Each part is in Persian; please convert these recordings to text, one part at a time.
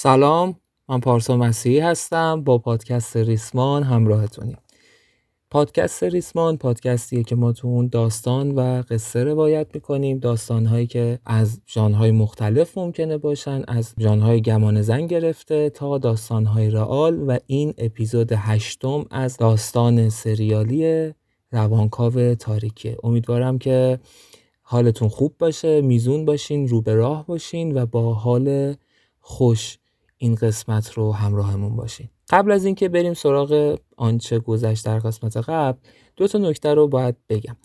سلام من پارسا مسیحی هستم با پادکست ریسمان همراهتونیم. پادکست ریسمان پادکستیه که ما تو اون داستان و قصه روایت می‌کنیم داستانهایی که از ژانرهای مختلف ممکنه باشن از ژانرهای گمان زن گرفته تا داستانهای رئال و این اپیزود هشتم از داستان سریالی روانکاو تاریکه امیدوارم که حالتون خوب باشه میزون باشین رو به راه باشین و با حال خوش این قسمت رو همراهمون باشین. قبل از اینکه بریم سراغ آنچه گذشت در قسمت قبل دو تا نکته رو باید بگم.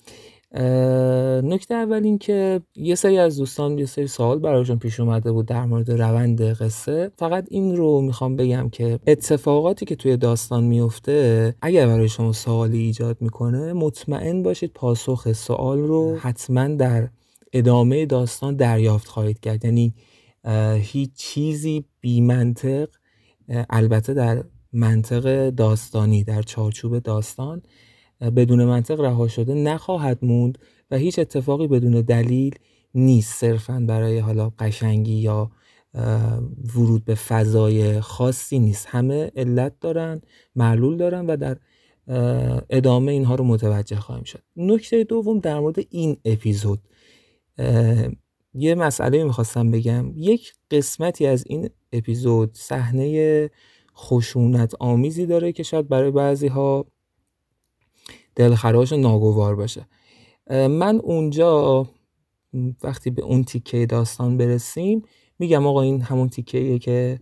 نکته اول این که یه سری از دوستان یه سری سوال براشون پیش اومده بود در مورد روند قصه. فقط این رو می‌خوام بگم که اتفاقاتی که توی داستان میفته اگر برای شما سوالی ایجاد می‌کنه مطمئن باشید پاسخ سوال رو حتما در ادامه داستان دریافت خواهید کرد. یعنی هیچ چیزی بی منطق البته در منطق داستانی در چارچوب داستان بدون منطق رها شده نخواهد موند و هیچ اتفاقی بدون دلیل نیست. صرفا برای حالا قشنگی یا ورود به فضای خاصی نیست. همه علت دارن معلول دارن و در ادامه اینها رو متوجه خواهیم شد. نکته دوم در مورد این اپیزود یه مسئله می‌خواستم بگم. یک قسمتی از این اپیزود صحنه خشونت آمیزی داره که شاید برای بعضی ها دلخراش و ناگوار باشه. من اونجا وقتی به اون تیکه داستان برسیم میگم آقا این همون تیکه که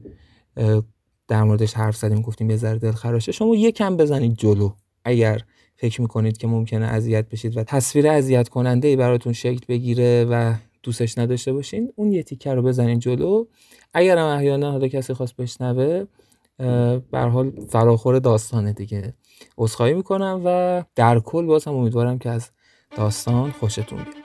در موردش حرف زدیم گفتیم یه ذره دلخراشه. شما یکم بزنید جلو اگر فکر می‌کنید که ممکنه اذیت بشید و تصویر اذیت کننده ای براتون شکل بگیره و دوستش نداشته باشین اون یه تیکه رو بزنین جلو. اگر هم احیانا حالا کسی خواست بشنوه به حال فراخور داستانه دیگه. عذرخواهی می‌کنم و در کل باز هم امیدوارم که از داستان خوشتون بیاد.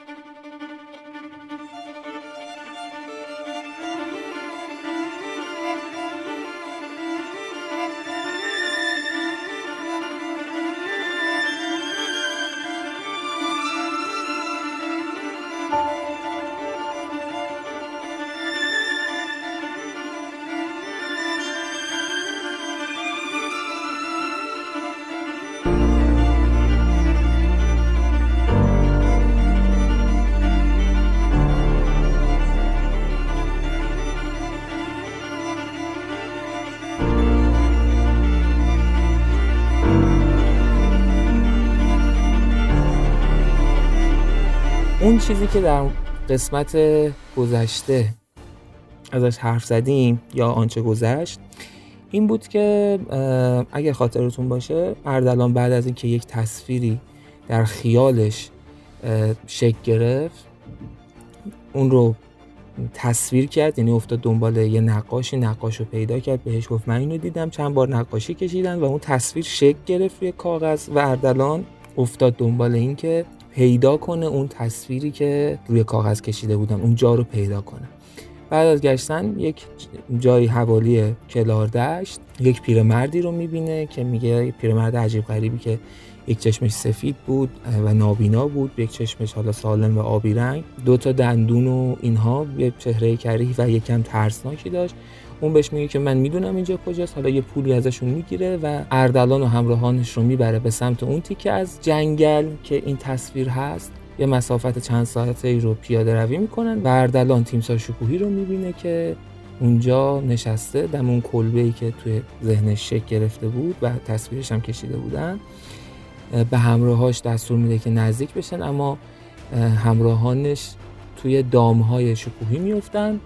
چیزی که در قسمت گذشته ازش حرف زدیم یا آنچه گذشت این بود که اگر خاطرتون باشه اردلان بعد از اینکه یک تصویری در خیالش شکل گرفت اون رو تصویر کرد یعنی افتاد دنبال یه نقاشی نقاش رو پیدا کرد بهش گفت من اینو دیدم چند بار نقاشی کشیدن و اون تصویر شکل گرفت روی کاغذ و اردلان افتاد دنبال این که پیدا کنه اون تصویری که روی کاغذ کشیده بودن اون جا رو پیدا کنه. بعد از گشتن یک جایی حوالی کلار دشت یک پیرمردی رو می‌بینه که میگه پیرمرد عجیب غریبی که یک چشمش سفید بود و نابینا بود یک چشمش حالا سالم و آبی رنگ. دو تا دندون و اینها یه چهره کریه و یکم ترسناکی داشت. اون بهش میگه که من می‌دونم اینجا کجاست حالا یه پولی ازشون می‌گیره و اردلان و همراهانش رو می‌بره به سمت اون تیکه از جنگل که این تصویر هست. یه مسافت چند ساعته ای رو پیاده روی می‌کنن و اردلان تیمسار شکوهی رو می‌بینه که اونجا نشسته دم اون کلبه ای که توی ذهنش شکل گرفته بود و تصویرش هم کشیده بودن. به همراهاش دستور میده که نزدیک بشن اما همراهانش توی دامهای شکوهی میفتن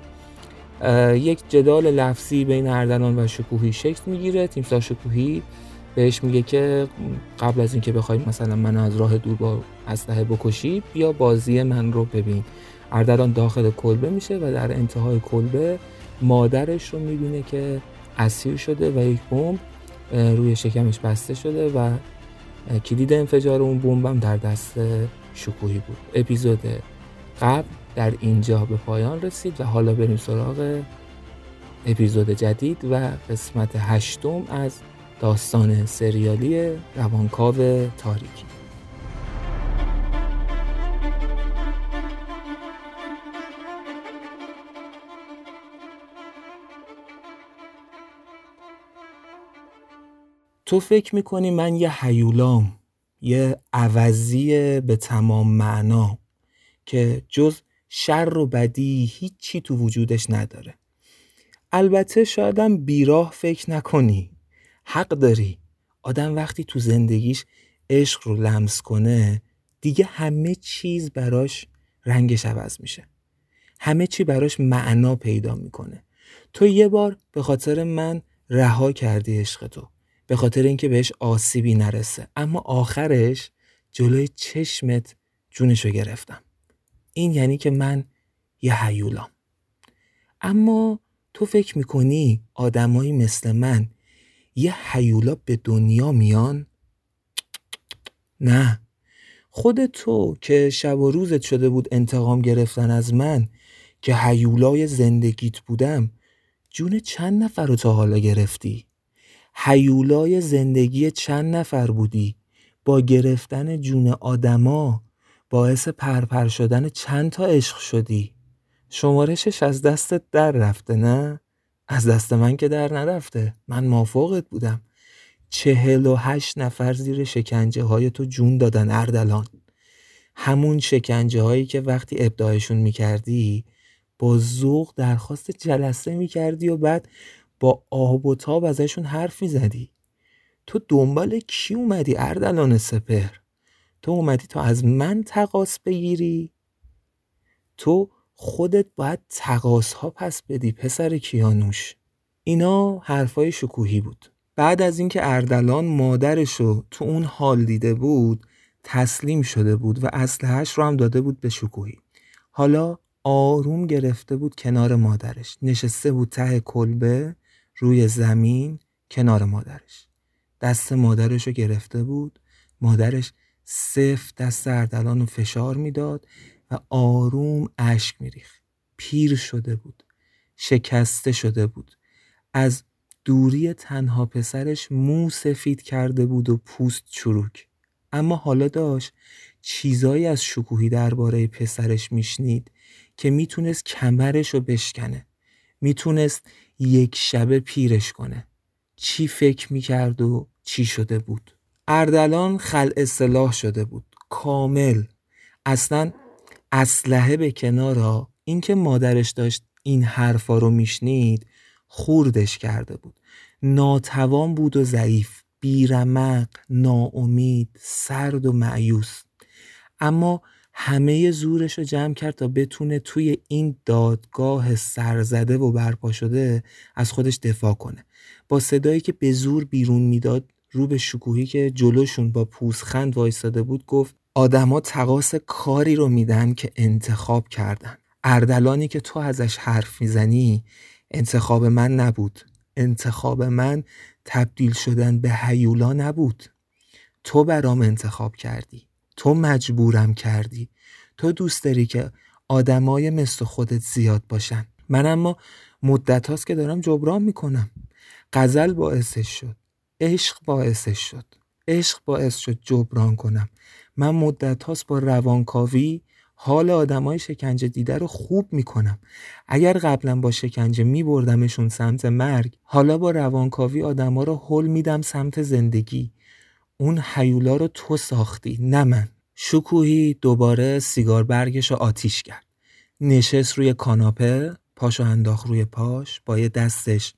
یک جدال لفظی بین اردلان و شکوهی شکل می‌گیره. تیمسار شکوهی بهش میگه که قبل از اینکه بخوای مثلا من از راه دور با اسلحه بکشی بیا بازی من رو ببین. اردلان داخل کلبه میشه و در انتهای کلبه مادرش رو می‌بینه که اسیر شده و یک بمب روی شکمش بسته شده و کلید انفجار اون بمبم در دست شکوهی بود. اپیزود قبل. در اینجا به پایان رسید و حالا بریم سراغ اپیزود جدید و قسمت هشتم از داستان سریالی روانکاو تاریکی. تو فکر می‌کنی من یه حیولام یه عوضی به تمام معنا که جز شر و بدی هیچی تو وجودش نداره. البته شایدم بیراه فکر نکنی. حق داری. آدم وقتی تو زندگیش عشق رو لمس کنه دیگه همه چیز براش رنگش عوض میشه. همه چی براش معنا پیدا می‌کنه. تو یه بار به خاطر من رها کردی عشق تو. به خاطر اینکه بهش آسیبی نرسه. اما آخرش جلوی چشمت جونشو گرفتم. این یعنی که من یه حیولام اما تو فکر می‌کنی آدمایی مثل من یه حیولا به دنیا میان؟ نه خود تو که شب و روزت شده بود انتقام گرفتن از من که حیولای زندگیت بودم جون چند نفر رو تا حالا گرفتی؟ حیولای زندگی چند نفر بودی؟ با گرفتن جون آدما باعث پرپر شدن چند تا عشق شدی؟ شمارشش از دستت در رفته نه؟ از دست من که در نرفته. من مافوقت بودم. چهل و هشت نفر زیر شکنجه های تو جون دادن اردلان. همون شکنجه هایی که وقتی ابداعشون می‌کردی با ذوق درخواست جلسه می‌کردی و بعد با آب و تاب ازشون حرف می‌زدی تو دنبال کی اومدی اردلان سپر تو اومدی تا از من تقاس بگیری؟ تو خودت باید تقاس ها پس بدی پسر کیانوش. اینا حرفای شکوهی بود. بعد از اینکه اردلان مادرشو تو اون حال دیده بود تسلیم شده بود و اسلحهش رو هم داده بود به شکوهی. حالا آروم گرفته بود کنار مادرش. نشسته بود ته کلبه روی زمین کنار مادرش. دست مادرش رو گرفته بود. مادرش صف دست اردلان فشار می‌داد و آروم اشک میریخت. پیر شده بود. شکسته شده بود. از دوری تنها پسرش مو سفید کرده بود و پوست چروک. اما حالا داشت چیزایی از شکوهی درباره پسرش میشنید که می‌تونست کمرش رو بشکنه. می‌تونست یک شبه پیرش کنه. چی فکر می‌کرد و چی شده بود. اردلان خل اصلاح شده بود. کامل. اصلا اسلحه به کنار اینکه مادرش داشت این حرفا رو میشنید خوردش کرده بود. ناتوان بود و ضعیف. بیرمق ناامید سرد و معیوس اما همه زورش رو جمع کرد تا بتونه توی این دادگاه سرزده و برپا شده از خودش دفاع کنه. با صدایی که به زور بیرون می‌داد رو به شکوهی که جلوشون با پوزخند وایستاده بود گفت آدما تقاس کاری رو میدن که انتخاب کردن. اردلانی که تو ازش حرف می‌زنی انتخاب من نبود. انتخاب من تبدیل شدن به حیولا نبود. تو برام انتخاب کردی. تو مجبورم کردی. تو دوست داری که آدمای مثل خودت زیاد باشن. من اما مدت هاست که دارم جبران می‌کنم. غزل باعثش شد. عشق باعثش شد. عشق باعث شد جبران کنم. من مدت هاست با روانکاوی حال آدمای شکنجه دیده رو خوب می‌کنم. اگر قبلا با شکنجه میبردمشون سمت مرگ حالا با روانکاوی آدما رو حل میدم سمت زندگی. اون حیولا رو تو ساختی نه من. شکوهی دوباره سیگار برگش رو آتیش کرد. نشست روی کاناپه پاشو انداخت روی پاش با یه دستش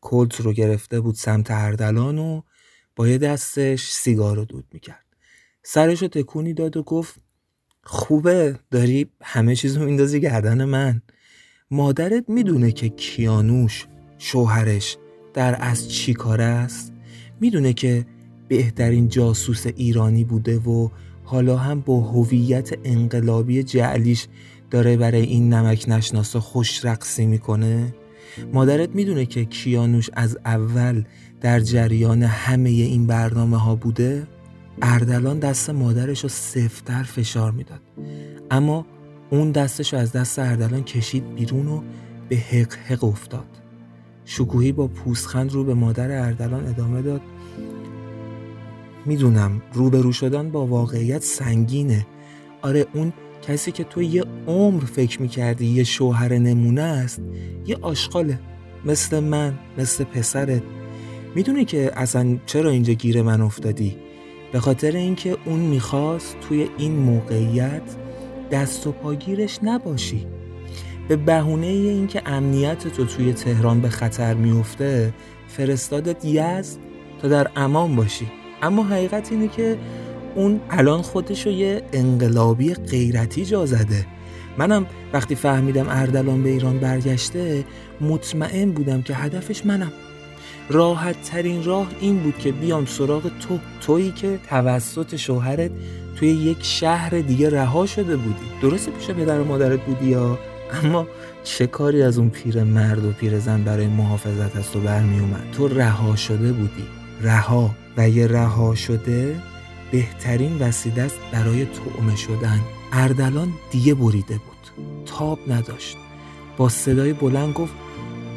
کلت رو گرفته بود سمت اردلان و با یه دستش سیگار رو دود می‌کرد. سرش رو تکونی داد و گفت خوبه داری همه چیز رو میندازی گردن من. مادرت می‌دونه که کیانوش شوهرش در از چی کار است. می‌دونه که بهترین جاسوس ایرانی بوده و حالا هم با هویت انقلابی جعلیش داره برای این نمک نشناسا خوش رقصی می‌کنه. مادرت می‌دونه که کیانوش از اول در جریان همه این برنامه ها بوده؟ اردلان دست مادرش رو سفتر فشار می‌داد. اما اون دستش رو از دست اردلان کشید بیرون و به حق حق افتاد. شکوهی با پوستخند رو به مادر اردلان ادامه داد. می‌دونم روبرو شدن با واقعیت سنگینه. آره اون کسی که تو یه عمر فکر می‌کردی یه شوهر نمونه است یه آشغاله. مثل من مثل پسرت. می‌دونی که اصلا چرا اینجا گیر من افتادی؟ به خاطر اینکه اون می‌خواست توی این موقعیت دست و پاگیرش نباشی. به بهونه اینکه امنیت تو توی تهران به خطر میفته فرستادت یزد تا در امان باشی. اما حقیقت اینه که اون الان خودش رو یه انقلابی غیرتی جا زده. منم وقتی فهمیدم اردلان به ایران برگشته مطمئن بودم که هدفش منم. راحت ترین راه این بود که بیام سراغ تو. تویی که توسط شوهرت توی یک شهر دیگه رها شده بودی. درسته پیش پدر و مادرت بودی یا؟ اما چه کاری از اون پیر مرد و پیر زن برای محافظت از تو برمی اومد تو رها شده بودی. رها. و یه رها شده بهترین وسیله است برای تعمه شدن. اردلان دیگه بریده بود. تاب نداشت. با صدای بلند گفت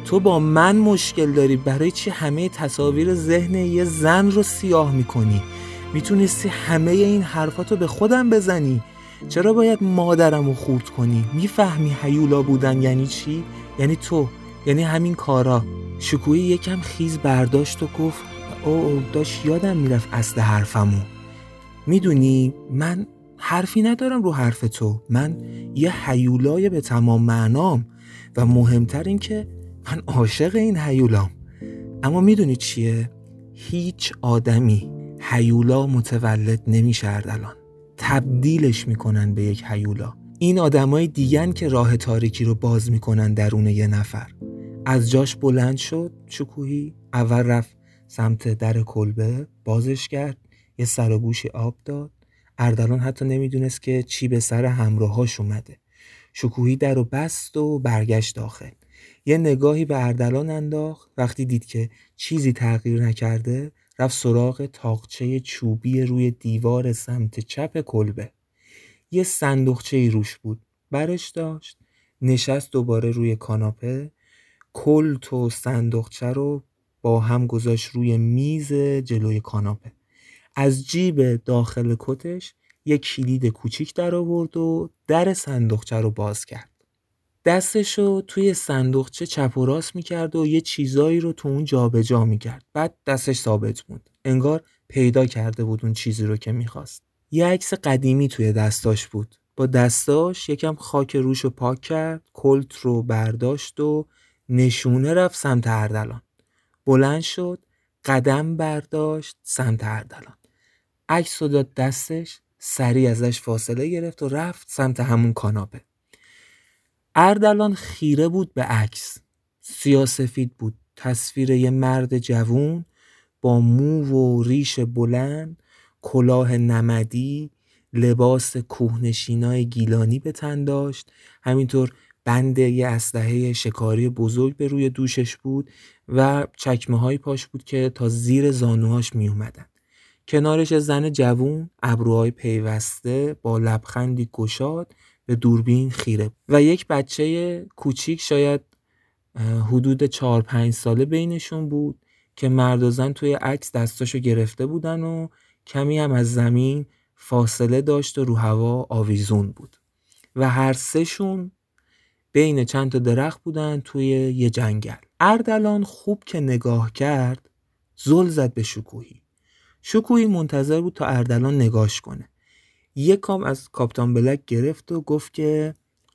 تو با من مشکل داری؟ برای چی همه تصاویر ذهن یه زن رو سیاه می‌کنی؟ می‌تونستی همه این حرفاتو به خودم بزنی؟ چرا باید مادرم رو خورد کنی؟ می‌فهمی هیولا بودن یعنی چی؟ یعنی تو یعنی همین کارا. شکوی یکم خیز برداشت و گفت او داشت یادم می‌رفت اصل حرفمو. می‌دونی من حرفی ندارم رو حرف تو. من یه هیولای به تمام معنام. و مهمتر این که من عاشق این هیولام. اما می‌دونی چیه؟ هیچ آدمی هیولا متولد نمیشه الان. تبدیلش می‌کنن به یک هیولا. این آدمای دیگن که راه تاریکی رو باز می‌کنن درون یه نفر. از جاش بلند شد شکوهی اول رفت سمت در کلبه بازش کرد. یه سر و گوشی آب داد. اردلان حتی نمی‌دونست که چی به سر همراهاش اومده. شکوهی در و بست و برگشت داخل. یه نگاهی به اردلان انداخت. وقتی دید که چیزی تغییر نکرده رفت سراغ تاقچه چوبی روی دیوار سمت چپ کلبه. یه صندوقچه روش بود. برش داشت. نشست دوباره روی کاناپه. کلت و صندوقچه رو با هم گذاشت روی میز جلوی کاناپه. از جیب داخل کتش یک کلید کوچیک در آورد و در صندوقچه رو باز کرد. دستش رو توی صندوقچه چپ و راست می‌کرد و یه چیزایی رو تو اون جابجا جا می‌کرد. بعد دستش ثابت بود. انگار پیدا کرده بود اون چیزی رو که می‌خواست. یه عکس قدیمی توی دستاش بود. با دستاش یکم خاک روش رو پاک کرد کلت رو برداشت و نشونه رفت سمت اردلان. بلند شد قدم برداشت سمت اردلان. عکس رو داد دستش سریع ازش فاصله گرفت و رفت سمت همون کاناپه. اردلان خیره بود به عکس. سیاسفید بود. تصویر یه مرد جوون با مو و ریش بلند کلاه نمدی لباس کوهنشینای گیلانی به تن داشت. همینطور بند یه اسلحه شکاری بزرگ به روی دوشش بود و چکمه های پاش بود که تا زیر زانوهاش می اومدن. کنارش زن جوون ابروهای پیوسته با لبخندی گشاد به دوربین خیره. و یک بچه کوچیک شاید حدود چهار پنج ساله بینشون بود که مرد و زن توی عکس دستاشو گرفته بودن و کمی هم از زمین فاصله داشت و رو هوا آویزون بود. و هر سهشون بین چند تا درخت بودن توی یه جنگل. اردلان خوب که نگاه کرد زل زد به شکوهی. شکوهی منتظر بود تا اردلان نگاش کنه. یک کام از کاپتان بلک گرفت و گفت که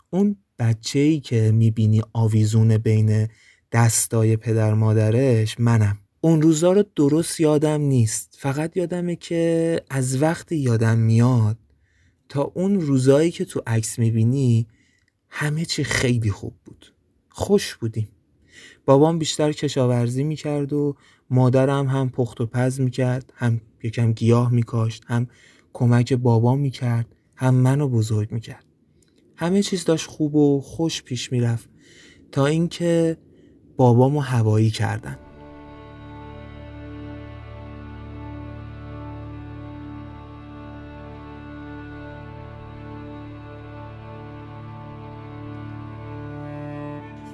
اون بچه ای که می‌بینی آویزون بین دستای پدر مادرش منم. اون روزا رو درست یادم نیست. فقط یادمه که از وقتی یادم میاد تا اون روزایی که تو عکس می‌بینی همه چی خیلی خوب بود. خوش بودیم. بابام بیشتر کشاورزی می‌کرد و مادرم هم پخت و پز می‌کرد هم یکم گیاه میکاشت هم کمک بابا می‌کرد هم منو بزرگ می‌کرد. همه چیز داشت خوب و خوش پیش می‌رفت تا اینکه بابامو هوایی کردن.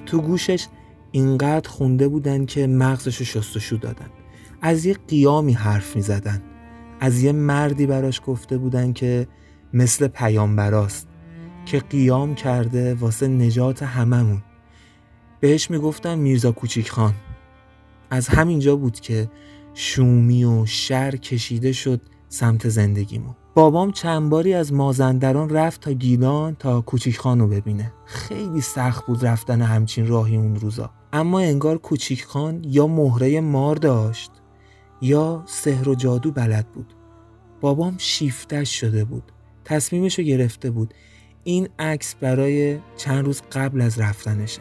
تو گوشش اینقدر خونده بودن که مغزشو شستشو دادن. از یه قیامی حرف می زدن از یه مردی براش گفته بودن که مثل پیامبراست که قیام کرده واسه نجات هممون. بهش می‌گفتن میرزا کوچیک خان. از همینجا بود که شومی و شر کشیده شد سمت زندگیمون. بابام چند باری از مازندران رفت تا گیلان تا کوچیک خانو ببینه. خیلی سخت بود رفتن همچین راهی اون روزا. اما انگار کوچیک خان یا مهره مار داشت یا سحر و جادو بلد بود. بابام شیفتش شده بود. تصمیمشو گرفته بود. این عکس برای چند روز قبل از رفتنشه.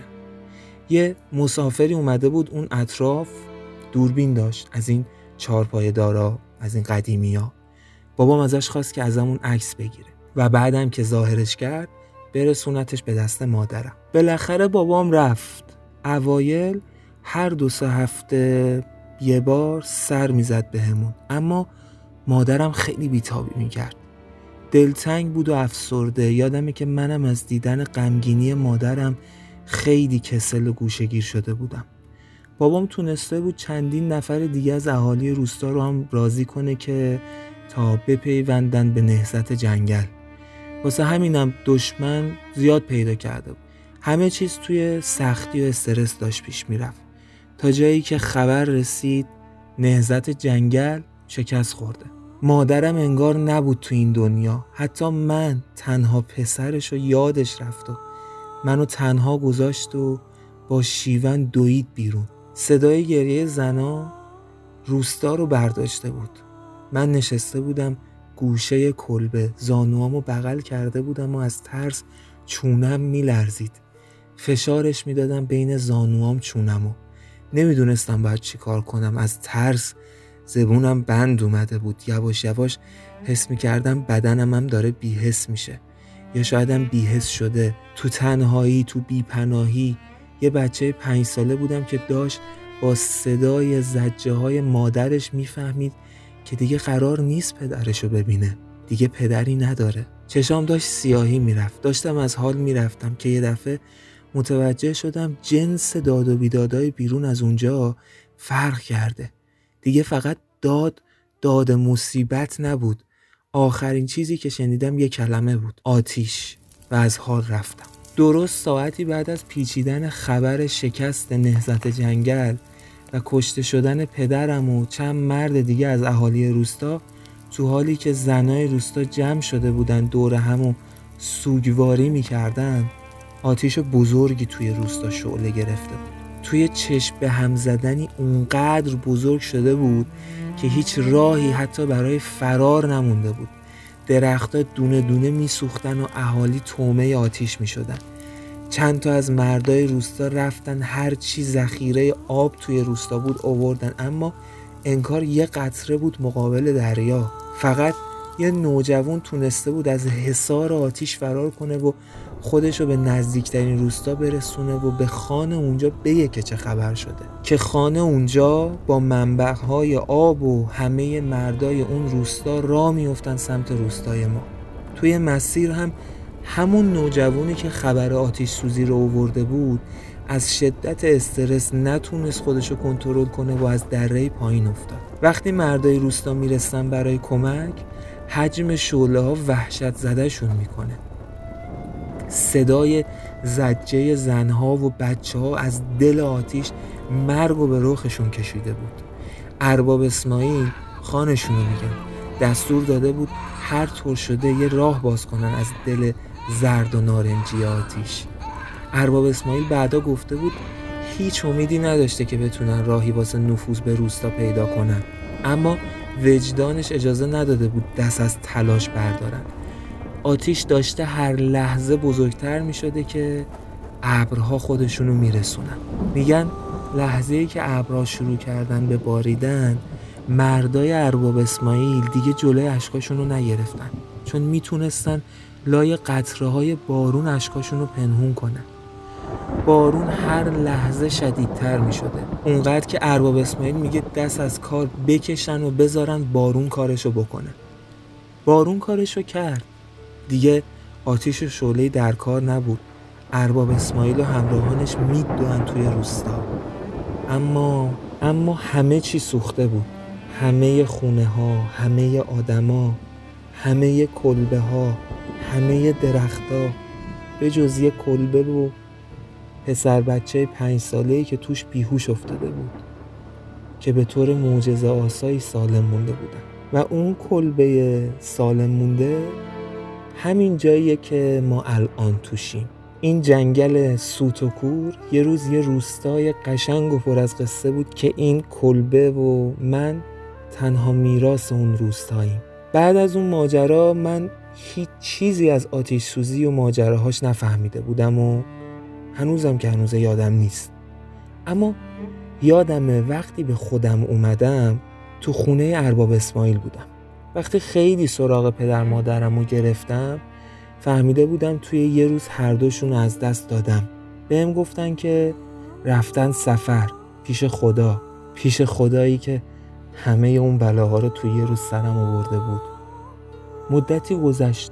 یه مسافری اومده بود اون اطراف دوربین داشت. از این چارپایه دارا از این قدیمی ها بابام ازش خواست که ازمون عکس بگیره. و بعدم که ظاهرش کرد برسونتش به دست مادرم. بالاخره بابام رفت. اوایل هر دو سه هفته یه بار سر می‌زد بهمون. اما مادرم خیلی بیتابی می‌کرد. دلتنگ بود و افسرده. یادمه که منم از دیدن غمگینی مادرم خیلی کسل و گوشگیر شده بودم. بابام تونسته بود چندین نفر دیگه از اهالی روستا رو هم راضی کنه که تا بپیوندن به نهزت جنگل. واسه همینم دشمن زیاد پیدا کرده بود. همه چیز توی سختی و استرس داشت پیش می‌رفت. تا جایی که خبر رسید نهزت جنگل شکست خورده. مادرم انگار نبود تو این دنیا. حتی من تنها پسرش و یادش رفت و منو تنها گذاشت و با شیون دوید بیرون. صدای گریه زنا روستا رو برداشته بود. من نشسته بودم گوشه کلبه. زانوامو بغل کرده بودم و از ترس چونم میلرزید. فشارش می‌دادم بین زانوام چونمو. نمی‌دونستم باید چی کار کنم. از ترس زبونم بند اومده بود. یواش یواش حس می‌کردم بدنم هم داره بیحس میشه. یا شایدم بیحس شده. تو تنهایی تو بیپناهی. یه بچه پنج ساله بودم که داشت با صدای زجه های مادرش می‌فهمید که دیگه قرار نیست پدرشو ببینه. دیگه پدری نداره. چشام داشت سیاهی می‌رفت. داشتم از حال می‌رفتم که یه دفعه متوجه شدم جنس داد و بیدادای بیرون از اونجا فرق کرده. دیگه فقط داد داد مصیبت نبود. آخرین چیزی که شنیدم یه کلمه بود آتیش. و از حال رفتم. درست ساعتی بعد از پیچیدن خبر شکست نهزت جنگل و کشته شدن پدرم و چند مرد دیگه از اهالی روستا تو حالی که زنای روستا جمع شده بودن دور هم و سوگواری می‌کردن آتیش بزرگی توی روستا شعله گرفته بود. توی چشم به هم زدنی اونقدر بزرگ شده بود که هیچ راهی حتی برای فرار نمونده بود. درختها دونه دونه میسوختن و اهالی تومه آتیش می‌شدن. چند تا از مردای روستا رفتن هر چی ذخیره آب توی روستا بود آوردن اما انکار یه قطره بود مقابل دریا. فقط یه نوجوان تونسته بود از حصار آتیش فرار کنه و خودش رو به نزدیکترین روستا برسونه و به خانه اونجا بگه که چه خبر شده. که خانه اونجا با منبعهای آب و همه مردای اون روستا را میفتن سمت روستای ما. توی مسیر هم همون نوجوانی که خبر آتیش سوزی رو آورده بود از شدت استرس نتونست خودشو کنترل کنه و از دره پایین افتاد. وقتی مردای روستا می‌رسن برای کمک حجم شعله ها وحشت زدهشون می‌کنه. صدای زجه زنها و بچه ها از دل آتیش مرگ و به رخشون کشیده بود. ارباب اسماعیل خانشون میگن. دستور داده بود هر طور شده یه راه باز کنن از دل زرد و نارنجی آتیش. ارباب اسماعیل بعدا گفته بود هیچ امیدی نداشته که بتونن راهی واسه نفوذ به روستا پیدا کنن. اما وجدانش اجازه نداده بود دست از تلاش بردارن. آتیش داشته هر لحظه بزرگتر می شده که ابرها خودشونو میرسونن. میگن لحظه ای که ابرها شروع کردن به باریدن مردای ارباب اسماعیل دیگه جلوی اشکاشون رو نگرفتن. چون می‌تونستن لای قطره های بارون اشکاشون رو پنهون کنن. بارون هر لحظه شدیدتر می شده اونقدر که ارباب اسماعیل میگه دست از کار بکشن و بذارن بارون کارشو بکنه. بارون کارشو کرد. دیگه آتیش و شعله در کار نبود. ارباب اسماعیل و همراهانش میدوان توی روستا. اما اما همه چی سوخته بود. همه خونه ها همه آدما همه کلبه ها همه درختها. به جز یه کلبه و پسر بچه پنج ساله که توش بیهوش افتاده بود. که به طور معجزه آسایی سالم مونده بودن. و اون کلبه سالم مونده همین جاییه که ما الان توشیم. این جنگل سوت و کور یه روز یه روستای قشنگ و پر از قصه بود که این کلبه و من تنها میراث اون روستاییم. بعد از اون ماجرا من هیچ چیزی از آتیش سوزی و ماجراهاش نفهمیده بودم و هنوزم که هنوز یادم نیست. اما یادمه وقتی به خودم اومدم تو خونه ارباب اسماعیل بودم. وقتی خیلی سراغ پدر مادرم رو گرفتم فهمیده بودم توی یه روز هر دوشون از دست دادم. بهم گفتن که رفتن سفر پیش خدا پیش خدایی که همه اون بلاها رو توی یه روز سرم آورده بود. مدتی گذشت.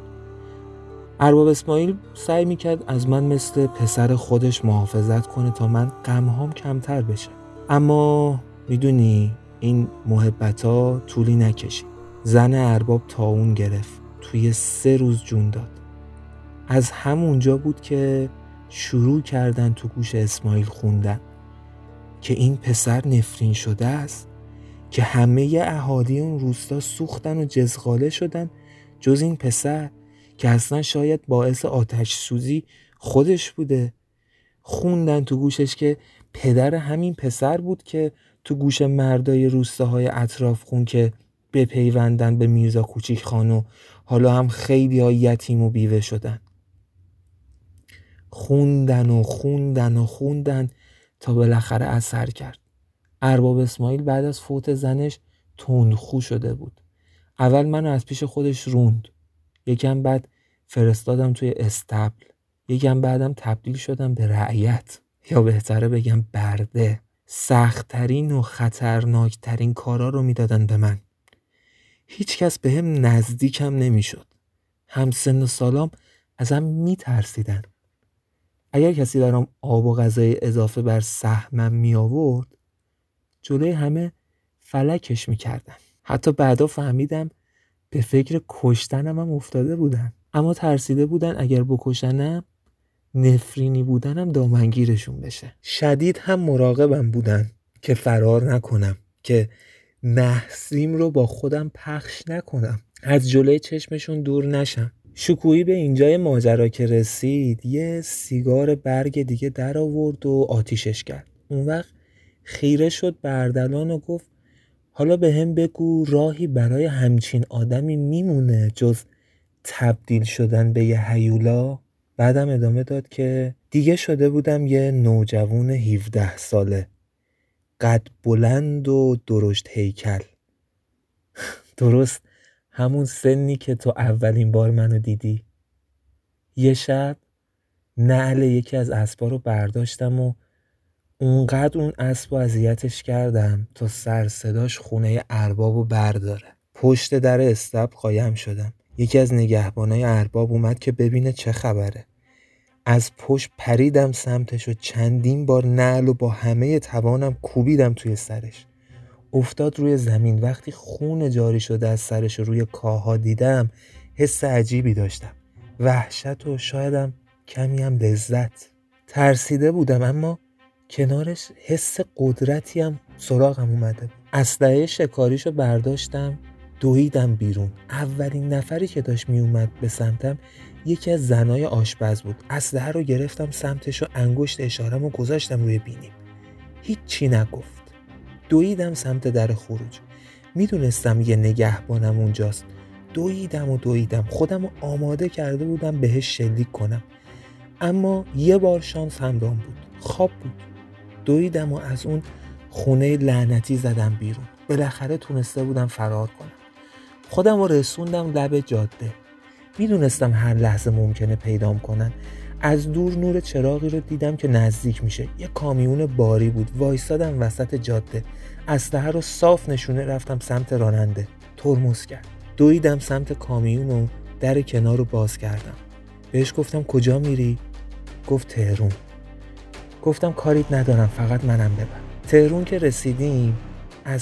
ارباب اسماعیل سعی می‌کرد از من مثل پسر خودش محافظت کنه تا من غمهام کمتر بشه. اما می‌دونی این محبت ها طولی نکشید. زن ارباب تاون گرفت توی سه روز جون داد. از همونجا بود که شروع کردن تو گوش اسماعیل خوندن که این پسر نفرین شده است که همه اهالی اون روستا سوختن و جزغاله شدن جز این پسر که اصلا شاید باعث آتش سوزی خودش بوده. خوندن تو گوشش که پدر همین پسر بود که تو گوش مردای روستاهای اطراف خون که بپیوندن به میرزا کوچیک خانو حالا هم خیلی ها یتیم و بیوه شدن. خوندن و خوندن و خوندن تا بالاخره اثر کرد. ارباب اسماعیل بعد از فوت زنش تندخو شده بود. اول منو از پیش خودش روند. یکم بعد فرستادم توی استبل. یکم بعدم تبدیل شدم به رعیت. یا بهتره بگم برده. سختترین و خطرناکترین کارا رو می‌دادن به من. هیچکس به هم نزدیکم نمی‌شد. هم سن و سالام ازم میترسیدن. اگر کسی برام آب و غذای اضافه بر سهمم می آورد جلوی همه فلکش می‌کردن. حتی بعدا فهمیدم به فکر کشتنم هم افتاده بودن. اما ترسیده بودن اگر بکشنم نفرینی بودنم دامنگیرشون بشه. شدید هم مراقبم بودن که فرار نکنم که نحسیم رو با خودم پخش نکنم. از جلوی چشمشون دور نشم. شکویی به اینجای ماجرا که رسید یه سیگار برگ دیگه در آورد و آتیشش کرد. اون وقت خیره شد بردلان و گفت حالا به هم بگو راهی برای همچین آدمی میمونه جز تبدیل شدن به یه هیولا. بعدم ادامه داد که دیگه شده بودم یه نوجوون 17 ساله. قد بلند و درشت هیکل. درست همون سنی که تو اولین بار منو دیدی. یه شب نعل یکی از اسبا رو برداشتم و اونقدر اون اسب و اذیتش کردم تا سر صداش خونه ارباب و برداره. پشت در استب قایم شدم. یکی از نگهبانای ارباب اومد که ببینه چه خبره. از پشت پریدم سمتش و چندین بار نعل و با همه توانم کوبیدم توی سرش. افتاد روی زمین. وقتی خون جاری شده از سرش روی کاها دیدم حس عجیبی داشتم. وحشت و شایدم کمی هم لذت. ترسیده بودم اما کنارش حس قدرتی هم سراغم اومده اسلحه شکاریشو برداشتم دویدم بیرون. اولین نفری که داشت میومد به سمتم یکی از زنای آشپز بود. اسلحه رو گرفتم سمتش و انگشت اشارم و گذاشتم روی بینیم. هیچی نگفت. دویدم سمت در خروج. می‌دونستم یه نگهبانم اونجاست. دویدم و دویدم. خودم آماده کرده بودم بهش شلیک کنم. اما یه بار شانس همرام بود. خواب بود. دویدم و از اون خونه لعنتی زدم بیرون. بالاخره تونسته بودم فرار کنم. خودم رو رسوندم لب جاده. می‌دونستم هر لحظه ممکنه پیدام کنن. از دور نور چراغی رو دیدم که نزدیک میشه. یه کامیون باری بود. وایستادم وسط جاده. اسلحه رو صاف نشونه رفتم سمت راننده. ترمز کرد. دویدم سمت کامیون و در کنار رو باز کردم. بهش گفتم کجا میری؟ گفت تهرون. گفتم کاریت ندارم فقط منم ببر. تهرون که رسیدیم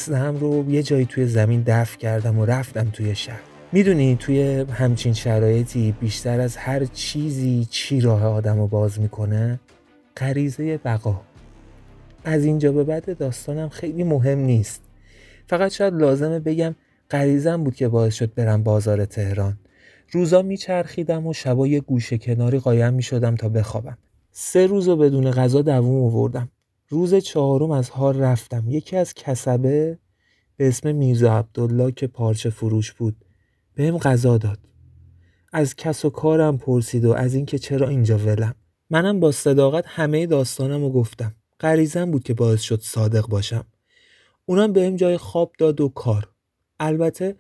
هم رو یه جایی توی زمین دفع کردم و رفتم توی شهر. می‌دونی توی همچین شرایطی بیشتر از هر چیزی چی راه آدم رو باز می‌کنه؟ غریزه بقا. از اینجا به بعد داستانم خیلی مهم نیست. فقط شاید لازمه بگم غریزم بود که باعث شد برم بازار تهران. روزا میچرخیدم و شبا یه گوشه کناری قایم می‌شدم تا بخوابم. سه روز و بدون غذا دووم آوردم. روز چهارم از حال رفتم. یکی از کسبه به اسم میرزا عبدالله که پارچه فروش بود. بهم غذا داد. از کس و کارم پرسید و از اینکه چرا اینجا ولم. منم با صداقت همه داستانم رو گفتم. غریزم بود که باعث شد صادق باشم. اونم بهم جای خواب داد و کار. البته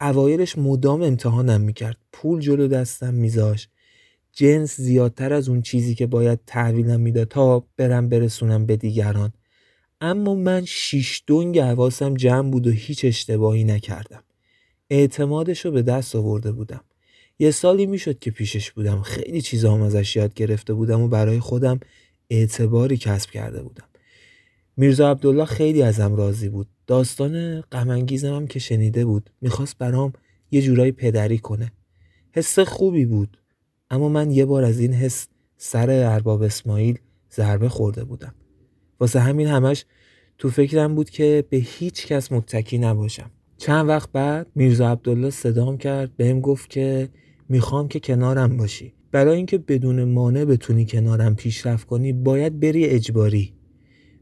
اوایلش مدام امتحانم می‌کرد. پول جلو دستم میذاش. جنس زیادتر از اون چیزی که باید تحویلم می‌داد تا برم برسونم به دیگران. اما من شیش دنگ حواسم جمع بود و هیچ اشتباهی نکردم. اعتمادش رو به دست آورده بودم. یه سالی می‌شد که پیشش بودم. خیلی چیزا هم ازش یاد گرفته بودم و برای خودم اعتباری کسب کرده بودم. میرزا عبدالله خیلی ازم راضی بود. داستان غمانگیزم هم که شنیده بود. می‌خواست برام یه جورایی پدری کنه. حس خوبی بود. اما من یه بار از این حس سر ارباب اسماعیل ضربه خورده بودم. واسه همین همش تو فکرم بود که به هیچ کس متکی نباشم. چند وقت بعد میرزا عبدالله صدام کرد بهم گفت که می‌خوام که کنارم باشی. برای اینکه بدون مانع بتونی کنارم پیشرفت کنی باید بری اجباری.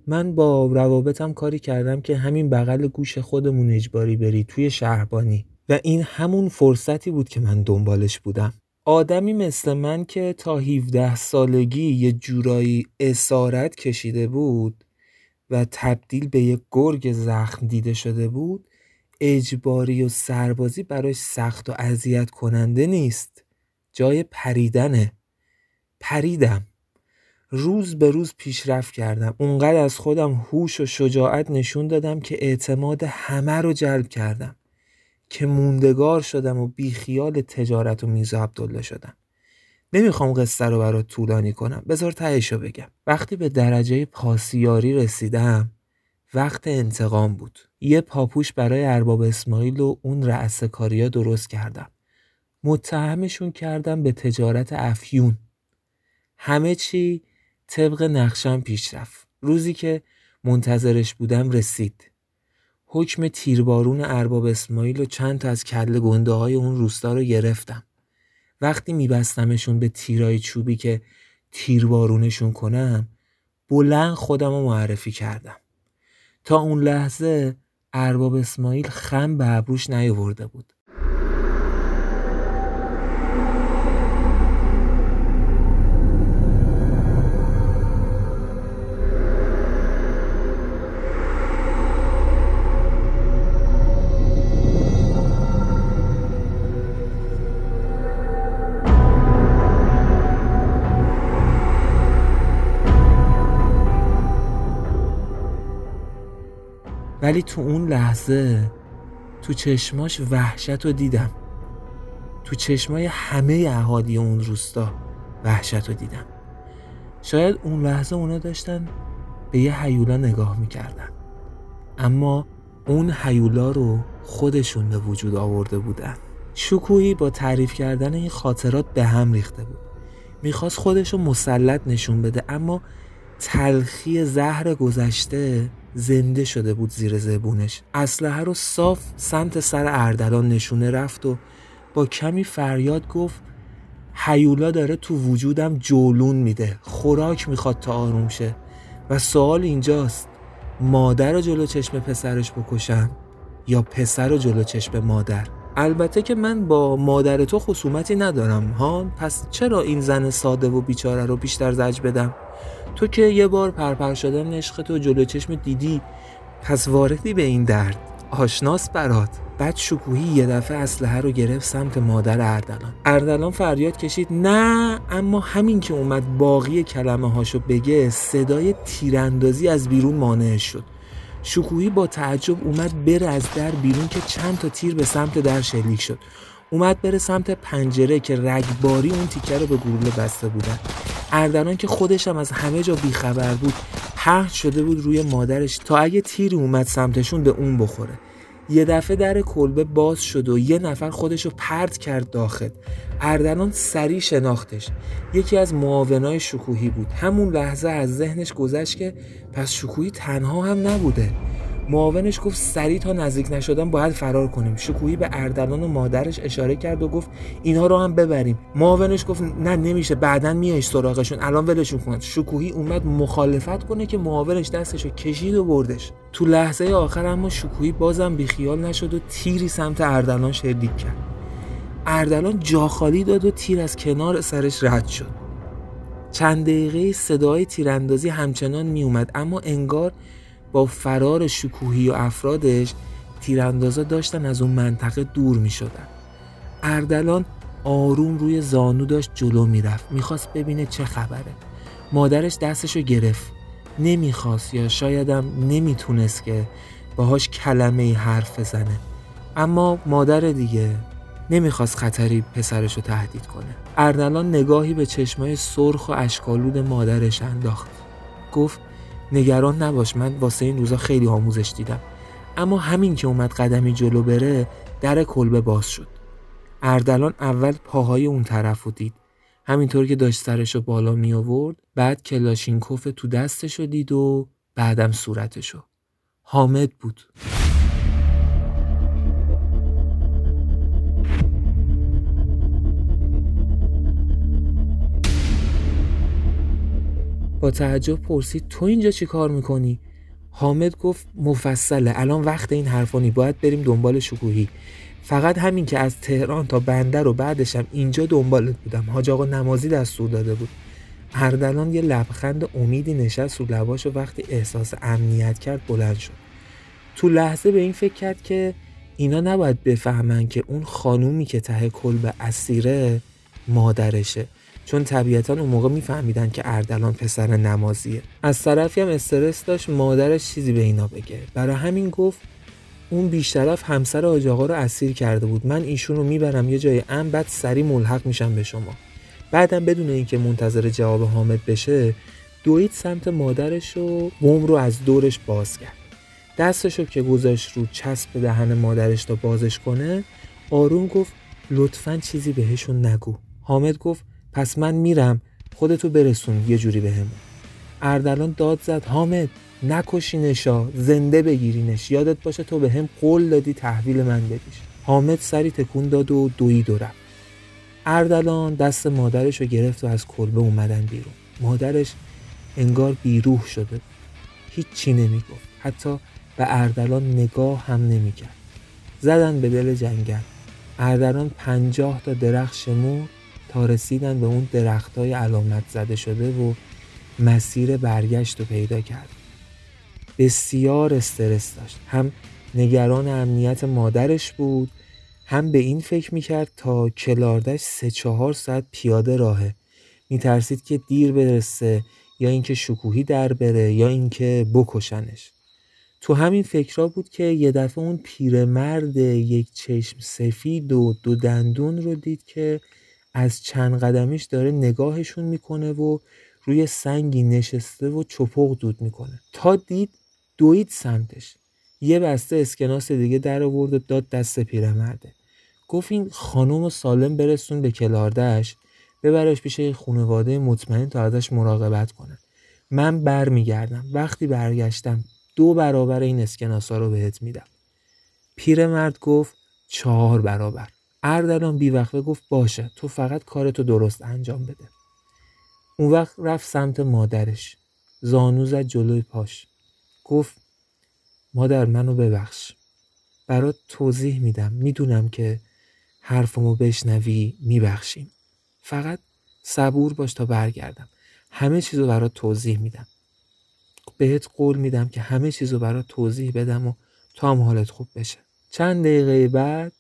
من با روابطم کاری کردم که همین بغل گوش خودمون اجباری بری توی شهربانی. و این همون فرصتی بود که من دنبالش بودم. آدمی مثل من که تا 17 سالگی یه جورایی اسارت کشیده بود و تبدیل به یک گرگ زخم دیده شده بود اجباری و سربازی براش سخت و اذیت کننده نیست. جای پریدنه. پریدم. روز به روز پیشرفت کردم. اونقدر از خودم هوش و شجاعت نشون دادم که اعتماد همه رو جلب کردم. که موندگار شدم و بیخیال تجارت و میزا عبدالله شدم. نمی‌خوام قصه رو برات طولانی کنم. بذار تهشو بگم. وقتی به درجه پاسیاری رسیدم وقت انتقام بود. یه پاپوش برای ارباب اسماعیل و اون رأس کاریا درست کردم. متهمشون کردم به تجارت افیون. همه چی طبق نقشم پیش رفت. روزی که منتظرش بودم رسید. حکم تیربارون ارباب اسماعیل و چند تا از کل گنده های اون روستا رو گرفتم. وقتی میبستمشون به تیرای چوبی که تیربارونشون کنم بلند خودم رو معرفی کردم. تا اون لحظه ارباب اسماعیل خم به ابروش نیاورده بود. ولی تو اون لحظه تو چشماش وحشت رو دیدم. تو چشمای همه اهالی اون روستا وحشت رو دیدم. شاید اون لحظه اونا داشتن به یه حیولا نگاه می‌کردن. اما اون حیولا رو خودشون به وجود آورده بودن. شکوهی با تعریف کردن این خاطرات به هم ریخته بود. می‌خواست خودش رو مسلط نشون بده اما تلخی زهر گذشته زنده شده بود زیر زبونش. اسلحه رو صاف سمت سر اردلان نشونه رفت و با کمی فریاد گفت حیولا داره تو وجودم جولون میده خوراک می‌خواد تا آروم شه. و سوال اینجاست مادر رو جلو چشم پسرش بکشم یا پسر رو جلو چشم مادر؟ البته که من با مادر تو خصومتی ندارم ها پس چرا این زن ساده و بیچاره رو بیشتر زج بدم؟ تو که یه بار پرپر شدن عشق تو جلو چشم دیدی پس واردی به این درد. آشناس برات. بعد شکوهی یه دفعه اسلحه رو گرفت سمت مادر اردلان. اردلان فریاد کشید نه اما همین که اومد باقی کلمه هاشو بگه صدای تیراندازی از بیرون مانع شد. شکوهی با تعجب اومد بره از در بیرون که چند تا تیر به سمت در شلیک شد. اومد بره سمت پنجره که رگباری اون تیکه رو به گلوله بسته بودن. اردلان که خودش هم از همه جا بیخبر بود پهن شده بود روی مادرش تا اگه تیری اومد سمتشون به اون بخوره. یه دفعه در کلبه باز شد و یه نفر خودشو پرت کرد داخل. اردلان سریع شناختش. یکی از معاونای شکوهی بود. همون لحظه از ذهنش گذشت که پس شکوهی تنها هم نبوده. معاونش گفت سریع تا نزدیک نشدن باید فرار کنیم. شکوهی به اردلان و مادرش اشاره کرد و گفت اینها رو هم ببریم. معاونش گفت نه نمیشه. بعدا میای سراغشون. الان ولشون کن. شکوهی اومد مخالفت کنه که معاونش دستشو کشید و بردش. تو لحظه آخر اما شکوهی بازم بیخیال نشد و تیری سمت اردلان شلیک کرد. اردلان جاخالی داد و تیر از کنار سرش رد شد. چند دقیقه صدای تیراندازی همچنان میومد اما انگار با فرار شکوهی و افرادش تیراندازا داشتن از اون منطقه دور می شدن. اردلان آروم روی زانو داشت جلو می‌رفت می‌خواست ببینه چه خبره. مادرش دستشو گرفت. نمی‌خواست یا شایدم نمی‌تونست که باهاش کلمه حرف بزنه. اما مادر دیگه نمی‌خواست خطری پسرش رو تهدید کنه. اردلان نگاهی به چشمای سرخ و اشکالود مادرش انداخت. گفت نگران نباش من واسه این روزا خیلی آموزش دیدم. اما همین که اومد قدمی جلو بره در کلبه باز شد. اردلان اول پاهای اون طرف رو دید. همینطور که داشت سرش رو بالا می آورد بعد کلاشینکوف تو دستش رو دید و بعدم صورتشو حامد بود. تعجب پرسید تو اینجا چی کار می‌کنی؟ حامد گفت مفصله الان وقت این حرفانی باید بریم دنبال شکوهی. فقط همین که از تهران تا بندر و بعدشم اینجا دنبالت بودم. حاج آقا نمازی دستور داده بود. اردلان یه لبخند امیدی نشست رو لباش و وقتی احساس امنیت کرد بلند شد. تو لحظه به این فکر کرد که اینا نباید بفهمن که اون خانومی که ته کلب اسیره مادرشه. چون طبیعتا اون موقع میفهمیدن که اردلان پسر نمازیه. از طرفی هم استرس داشت مادرش چیزی به اینا بگه. برای همین گفت اون بیشترف همسر آج آقا رو اسیر کرده بود. من ایشون رو می‌برم یه جای ام بعد سری ملحق میشم به شما. بعدم بدون اینکه منتظر جواب حامد بشه دوید سمت مادرش و بوم رو از دورش باز کرد. دستشو که گذاشت رو چسب دهن مادرش تا بازش کنه آروم گفت لطفا چیزی بهشون نگو. حامد گفت پس من میرم خودتو برسون یه جوری بهمون. به اردلان داد زد حامد نکشینشا زنده بگیرینش یادت باشه تو به هم قول دادی تحویل من بدیش. حامد سری تکون داد و دوی دو رفت. اردلان دست مادرش رو گرفت و از کلبه اومدن بیرون. مادرش انگار بیروح شده. هیچ چی نمی‌گفت. حتی به اردلان نگاه هم نمی‌کرد. زدن به دل جنگل. اردلان پنجاه تا درخت شمور تا رسیدن به اون درخت های علامت زده شده و مسیر برگشت رو پیدا کرد. بسیار استرس داشت. هم نگران امنیت مادرش بود هم به این فکر می‌کرد تا کلاردش سه چهار ساعت پیاده راهه. میترسید که دیر برسه یا اینکه شکوهی در بره یا اینکه بکشنش. تو همین فکرها بود که یه دفعه اون پیرمرد یک چشم سفید و دو دندون رو دید که از چند قدمیش داره نگاهشون می‌کنه و روی سنگی نشسته و چپق دود می‌کنه. تا دید دوید سمتش. یه بسته اسکناس دیگه در آورد و داد دست پیرمرده. گفت این خانم و سالم برسون به کلاردش ببرش پیش خانواده مطمئن تا ازش مراقبت کنه من بر میگردم وقتی برگشتم دو برابر این اسکناسا رو بهت میدم. پیرمرد گفت چهار برابر. اردلان بیوقفه گفت باشه تو فقط کارتو درست انجام بده. اون وقت رفت سمت مادرش. زانو زد جلوی پاش. گفت مادر منو ببخش. برات توضیح میدم. می‌دونم که حرفمو بشنوی میبخشیم. فقط صبور باش تا برگردم. همه چیزو برات توضیح میدم. بهت قول میدم که همه چیزو برات توضیح بدم و تا هم حالت خوب بشه. چند دقیقه بعد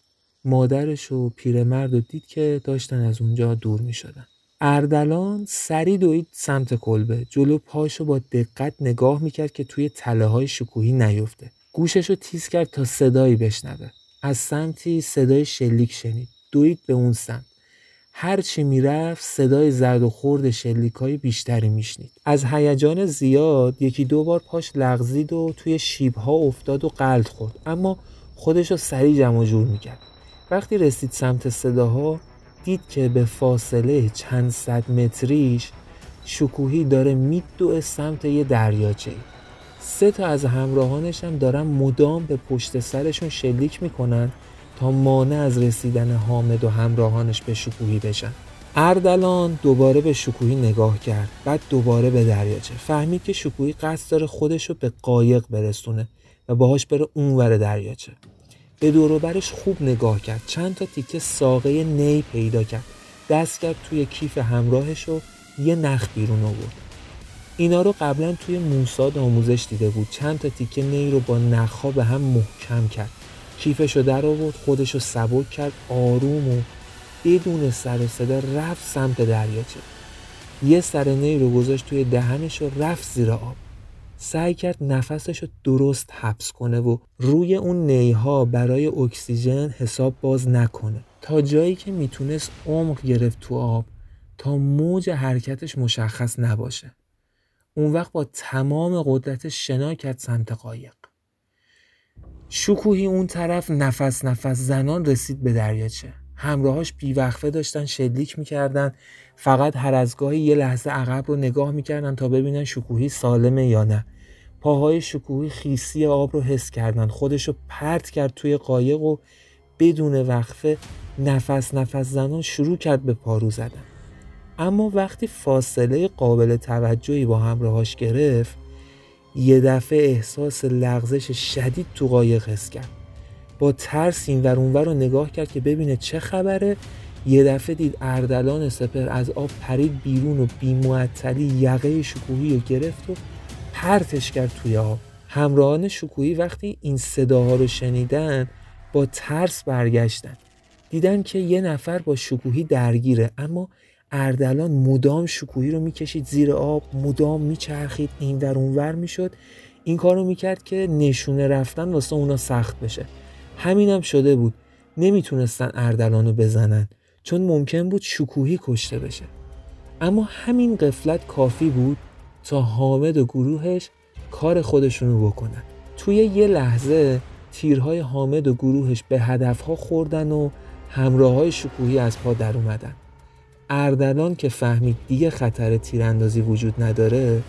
مادرش و پیرمرد رو دید که داشتن از اونجا دور می شدن. اردلان سری دوید سمت کلبه. جلو پاشو با دقت نگاه می‌کرد که توی تله های شکوهی نیفته. گوشش رو تیز کرد تا صدایی بشنوه. از سمتی صدای شلیک شنید. دوید به اون سمت. هرچی می‌رفت صدای زرد و خورد شلیک های بیشتری میشنید. از هیجان زیاد یکی دو بار پاش لغزید و توی شیب ها افتاد و قلط خورد. اما خودش رو سریع جمع جور می‌کرد. وقتی رسید سمت صداها دید که به فاصله چند صد متریش شکوهی داره میدوه سمت یه دریاچه. سه تا از همراهانش هم دارن مدام به پشت سرشون شلیک می‌کنن تا مانع از رسیدن حامد و همراهانش به شکوهی بشن. اردلان دوباره به شکوهی نگاه کرد بعد دوباره به دریاچه. فهمید که شکوهی قصد داره خودش رو به قایق برسونه و باهاش بره اونور دریاچه. به دوروبرش خوب نگاه کرد. چند تا تیکه ساقه نی پیدا کرد. دست کرد توی کیف همراهش و یه نخ بیرون آورد. اینا رو قبلا توی موساد آموزش دیده بود. چند تا تیکه نی رو با نخها به هم محکم کرد. کیفش رو در آورد خودش رو سبک کرد آروم و بدون سر و صدا رفت سمت دریاچه. یه سر نی رو گذاشت توی دهنش و رفت زیر آب. سعی کرد نفسش رو درست حبس کنه و روی اون نیها برای اکسیژن حساب باز نکنه. تا جایی که می‌تونست عمق گرفت تو آب تا موج حرکتش مشخص نباشه. اون وقت با تمام قدرتش شنا کرد سمت قایق. شکوهی اون طرف نفس نفس زنان رسید به دریاچه. همراهاش بیوقفه داشتن شلیک می‌کردن. فقط هر از گاهی یه لحظه عقب رو نگاه می‌کردن تا ببینن شکوهی سالمه یا نه. پاهای شکوهی خیسی آب رو حس کردن. خودش رو پرت کرد توی قایق و بدون وقفه نفس نفس زنان شروع کرد به پارو زدن. اما وقتی فاصله قابل توجهی با همراهاش گرفت یه دفعه احساس لغزش شدید تو قایق حس کرد. با ترس این ور اونور رو نگاه کرد که ببینه چه خبره. یه دفعه دید اردلان سپر از آب پرید بیرون و بیمعطلی یقه شکوهی رو گرفت و پرتش کرد توی آب. همراهان شکوهی وقتی این صداها رو شنیدن با ترس برگشتن. دیدن که یه نفر با شکوهی درگیره اما اردلان مدام شکوهی رو می‌کشید زیر آب مدام میچرخید این در اونور می‌شد. این کار رو می‌کرد که نشونه رفتن واسه اونا سخت بشه. همینم هم شده بود. نمی‌تونستن اردلان رو بزنن چون ممکن بود شکوهی کشته بشه. اما همین قفلت کافی بود تا حامد و گروهش کار خودشونو بکنن. توی یه لحظه تیرهای حامد و گروهش به هدفها خوردن و همراه های شکوهی از پا در اومدن. اردلان که فهمید دیگه خطر تیراندازی وجود نداره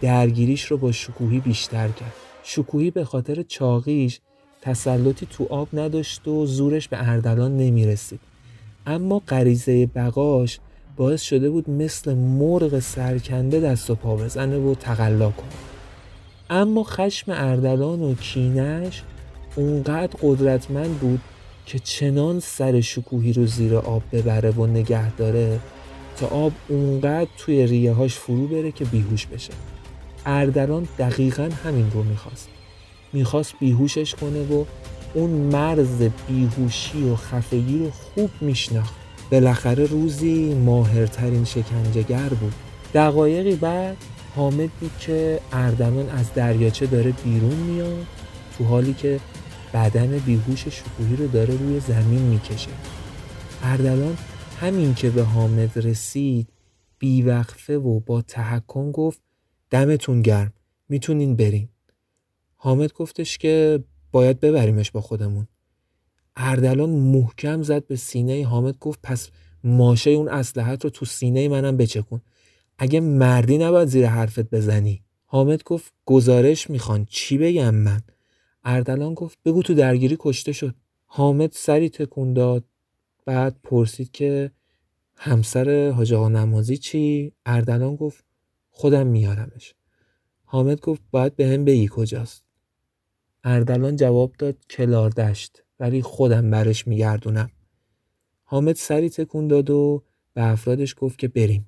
درگیریش رو با شکوهی بیشتر کرد. شکوهی به خاطر چاقیش تسلطی تو آب نداشت و زورش به اردلان نمی‌رسید. اما غریزه بقاش باعث شده بود مثل مرغ سرکنده دست و پا بزنه و تقلا کنه. اما خشم اردلان و کینش اونقدر قدرتمند بود که چنان سر شکوهی رو زیر آب ببره و نگه داره تا آب اونقدر توی ریه هاش فرو بره که بیهوش بشه. اردلان دقیقا همین رو می‌خواست. می‌خواست بیهوشش کنه و اون مرز بیهوشی و خفگی رو خوب میشناخت. بالاخره روزی ماهرترین شکنجهگر بود. دقایقی بعد حامد دید که اردلان از دریاچه داره بیرون میاد تو حالی که بدن بیهوش شکوهی رو داره روی زمین می‌کشه. اردلان همین که به حامد رسید بیوقفه و با تحکم گفت دمتون گرم می‌تونین برین. حامد گفتش که باید ببریمش با خودمون. اردلان محکم زد به سینه حامد گفت پس ماشه اون اسلحت رو تو سینه منم بچکون. اگه مردی نباید زیر حرفت بزنی. حامد گفت گزارش می‌خوان چی بگم من؟ اردلان گفت بگو تو درگیری کشته شد. حامد سری تکون داد بعد پرسید که همسر حاج آقا نمازی چی؟ اردلان گفت خودم میارمش. حامد گفت باید به هم بگی کجاست. اردلان جواب داد کلار دشت ولی خودم برش میگردونم. حامد سری تکون داد و به افرادش گفت که بریم.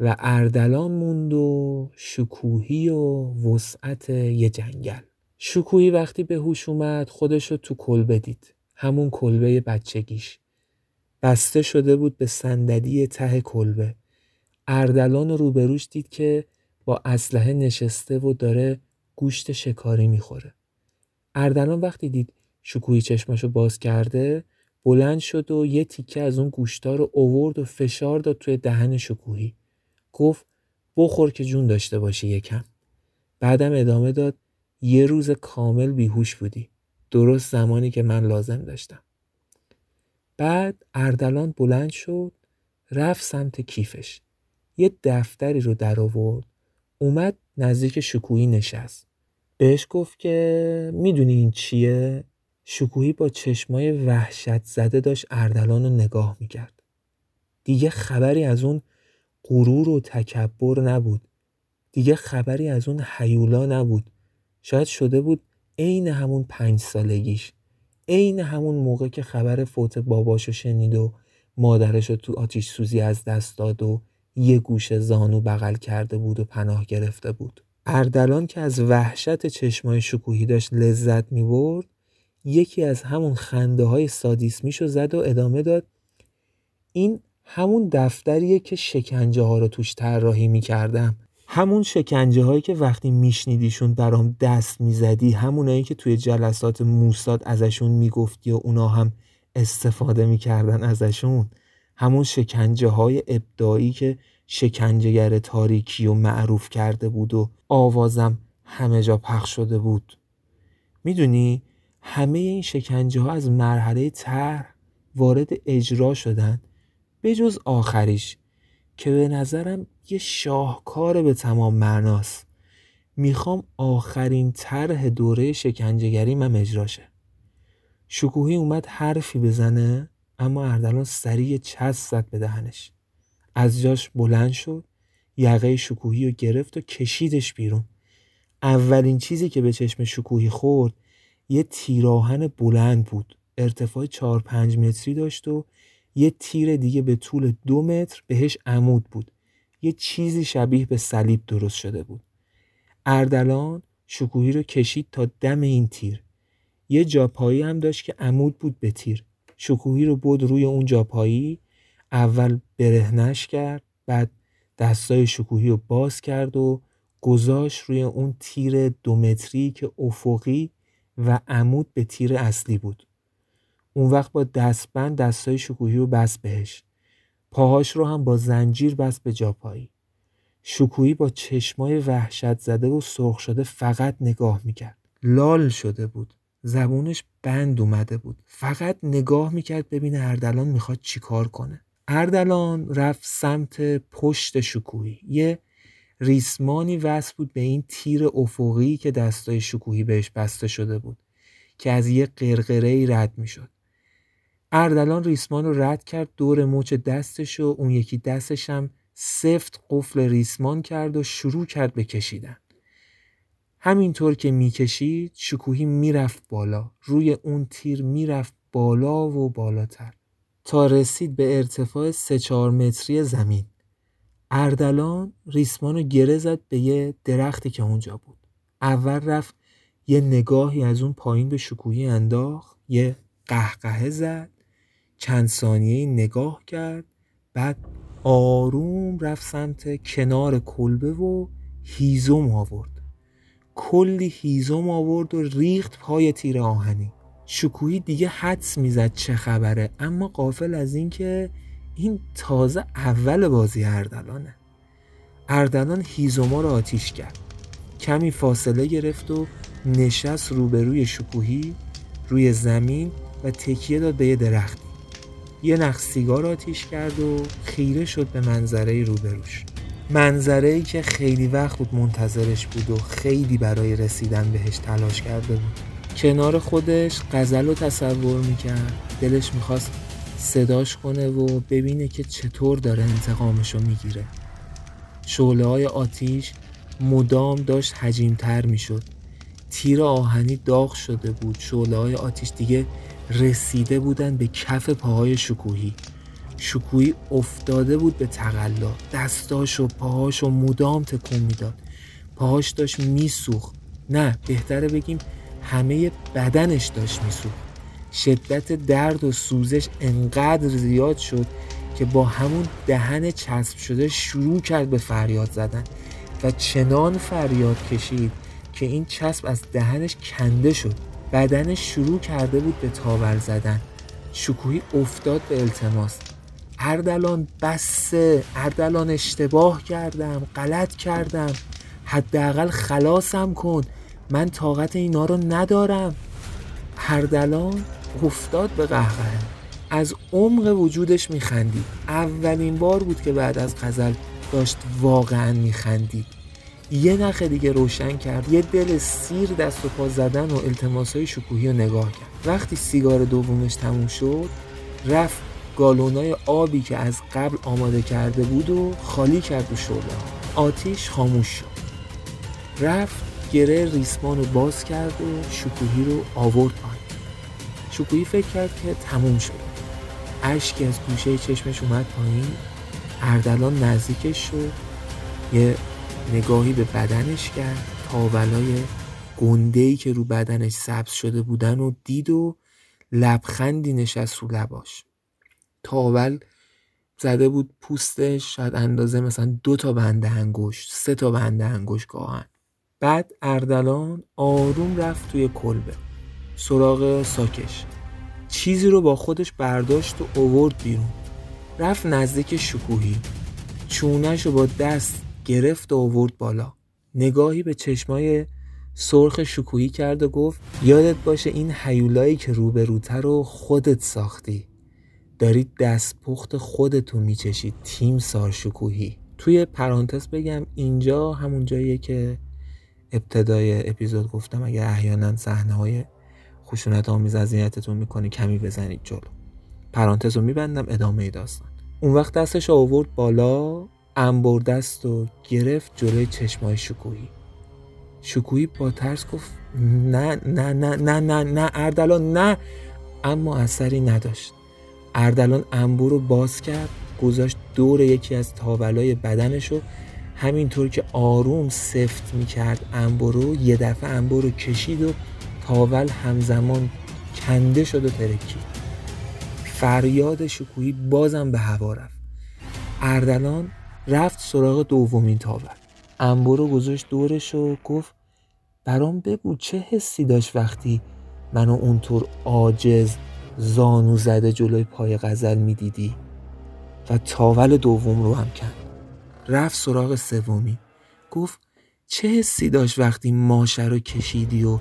و اردلان موند و شکوهی و وسعت یه جنگل. شکوهی وقتی به هوش اومد خودش رو تو کلبه دید همون کلبه بچگیش. بسته شده بود به صندلی ته کلبه. اردلان روبروش دید که با اسلحه نشسته و داره گوشت شکاری می‌خوره. اردلان وقتی دید شکوهی چشمشو باز کرده بلند شد و یه تیکه از اون گوشتا رو اوورد و فشار داد توی دهن شکوهی. گفت بخور که جون داشته باشی یکم. بعدم ادامه داد یه روز کامل بیهوش بودی. درست زمانی که من لازم داشتم. بعد اردلان بلند شد رفت سمت کیفش. یه دفتری رو در آورد اومد نزدیک شکوهی نشست. بهش گفت که می‌دونی این چیه؟ شکوهی با چشمای وحشت زده داشت اردلان رو نگاه می‌کرد. دیگه خبری از اون غرور و تکبر نبود. دیگه خبری از اون حیولا نبود. شاید شده بود عین همون پنج سالگیش عین همون موقع که خبر فوت باباشو شنید و مادرشو تو آتیش سوزی از دست داد و یه گوش زانو بغل کرده بود و پناه گرفته بود. اردلان که از وحشت چشمای شکوهی داشت لذت می برد یکی از همون خنده های سادیسمیشو زد و ادامه داد. این همون دفتریه که شکنجه ها رو توش طراحی می کردم همون شکنجه هایی که وقتی میشنیدیشون برام دست می‌زدی همونایی که توی جلسات موساد ازشون می‌گفتی و اونا هم استفاده می‌کردن ازشون. همون شکنجه های ابدایی که شکنجهگر تاریکی و معروف کرده بود و آوازم همه جا پخش شده بود. می‌دونی همه این شکنجه ها از مرحله طرح وارد اجرا شدن به جز آخریش که به نظرم یه شاهکار به تمام معناست. می‌خوام آخرین طرح دوره شکنجهگری من اجراشه شکوهی اومد حرفی بزنه اما اردلان سریع چسب زد به دهنش. از جاش بلند شد یقه شکوهی رو گرفت و کشیدش بیرون. اولین چیزی که به چشم شکوهی خورد یه تیراهن بلند بود. ارتفاع 4 پنج متری داشت و یه تیر دیگه به طول دو متر بهش عمود بود. یه چیزی شبیه به صلیب درست شده بود. اردلان شکوهی رو کشید تا دم این تیر. یه جاپایی هم داشت که عمود بود به تیر. شکوهی رو بود روی اون جاپایی اول برهنش کرد بعد دستای شکوهی رو باز کرد و گذاشت روی اون تیر دو متری که افقی و عمود به تیر اصلی بود. اون وقت با دستبند دستای شکوهی رو بست بهش. پاهاش رو هم با زنجیر بست به جاپایی شکوهی با چشمای وحشت زده و سرخ شده فقط نگاه می‌کرد. لال شده بود. زبونش بند اومده بود. فقط نگاه می‌کرد ببینه اردلان می‌خواد چیکار کنه. اردلان رفت سمت پشت شکوهی. یه ریسمانی وصل بود به این تیر افقی که دستای شکوهی بهش بسته شده بود که از یه قرقره رد می‌شد. اردلان ریسمان رو رد کرد دور مچ دستش و اون یکی دستش هم سفت قفل ریسمان کرد و شروع کرد به کشیدن. همینطور که می‌کشید شکوهی می‌رفت بالا. روی اون تیر می‌رفت بالا و بالاتر. تا رسید به ارتفاع سه چهار متری زمین. اردلان ریسمان رو گره زد به یه درختی که اونجا بود. اول رفت یه نگاهی از اون پایین به شکوهی انداخت یه قهقهه زد چند ثانیه نگاه کرد بعد آروم رفت سمت کنار کلبه و هیزم آورد. کلی هیزم آورد و ریخت پای تیر آهنی شکوهی دیگه حدس می‌زد چه خبره اما قافل از اینکه این تازه اول بازی اردلانه. اردلان هیزوما رو آتیش کرد. کمی فاصله گرفت و نشست روبروی شکوهی روی زمین و تکیه داد به یه درختی. یه نخ سیگار آتیش کرد و خیره شد به منظره روبروش. منظره ای که خیلی وقت بود منتظرش بود و خیلی برای رسیدن بهش تلاش کرده بود. کنار خودش غزل رو تصور می‌کرد. دلش می‌خواست صداش کنه و ببینه که چطور داره انتقامشو می‌گیره. شعله های آتیش مدام داشت حجیمتر می‌شد. تیر آهنی داغ شده بود. شعله های آتیش دیگه رسیده بودن به کف پاهای شکوهی. شکوهی افتاده بود به تقلا. دستاش و پاهاش و مدام تکون می‌داد. پاهاش داشت میسوخت. نه بهتره بگیم همه بدنش داشت میسوخت. شدت درد و سوزش انقدر زیاد شد که با همون دهن چسب شده شروع کرد به فریاد زدن و چنان فریاد کشید که این چسب از دهنش کنده شد. بدنش شروع کرده بود به تاور زدن. شکوهی افتاد به التماس. اردلان بسه اردلان اشتباه کردم غلط کردم. حداقل خلاصم کن. من طاقت اینا رو ندارم. اردلان افتاد به قهقه از عمق وجودش میخندید اولین بار بود که بعد از غزل داشت واقعا میخندید یه نخ دیگه روشن کرد. یه دل سیر دست و پا زدن و التماسای شکوهی رو نگاه کرد. وقتی سیگار دومش تموم شد رفت گالونای آبی که از قبل آماده کرده بود و خالی کرد و شده آتیش خاموش شد. رفت گره ریسمان رو باز کرد و شکوهی رو آورد پایین. شکوهی فکر کرد که تموم شد. اشکی از گوشه چشمش اومد پایین اردلان نزدیکش شد. یه نگاهی به بدنش کرد تاولای گندهی که رو بدنش سبز شده بودن و دید و لبخندی نشست رو لباش. تاول زده بود پوستش شاید اندازه مثلا دو تا بنده انگشت سه تا بنده انگشت گاهن. بعد اردلان آروم رفت توی کلبه سراغ ساکش. چیزی رو با خودش برداشت و اوورد بیرون. رفت نزدیک شکوهی. چونش رو با دست گرفت و اوورد بالا. نگاهی به چشمای سرخ شکوهی کرد و گفت یادت باشه این حیولایی که روبروتر رو خودت ساختی. دارید دست پخت خودتو میچشید تیم سار شکوهی توی پرانتز بگم اینجا همون جاییه که ابتدای اپیزود گفتم اگه احیانا صحنه های خشونت آمیز اذیتتون می‌کنه کمی بزنید جلو. پرانتز رو میبندم ادامه داستان. اون وقت دستش آورد بالا انبر دست و گرفت جلوی چشمای شکوهی. شکوهی با ترس گفت نه نه نه نه نه نه اردلان نه. اما اثری نداشت. اردلان انبور رو باز کرد گذاشت دور یکی از تاولای بدنش رو همینطور که آروم سفت می‌کرد انبور رو یه دفعه انبور رو کشید و تاول همزمان کنده شد و ترکید. فریاد شکوهی بازم به هوا رفت. اردلان رفت سراغ دومین تاول انبور رو گذاشت دورش و گفت برام بگو چه حسی داشت وقتی منو اونطور عاجز زانو زده جلوی پای غزل می‌دیدی و تاول دوم رو هم کند رفت سراغ سومی. گفت چه حسی داشت وقتی ماشه رو کشیدی و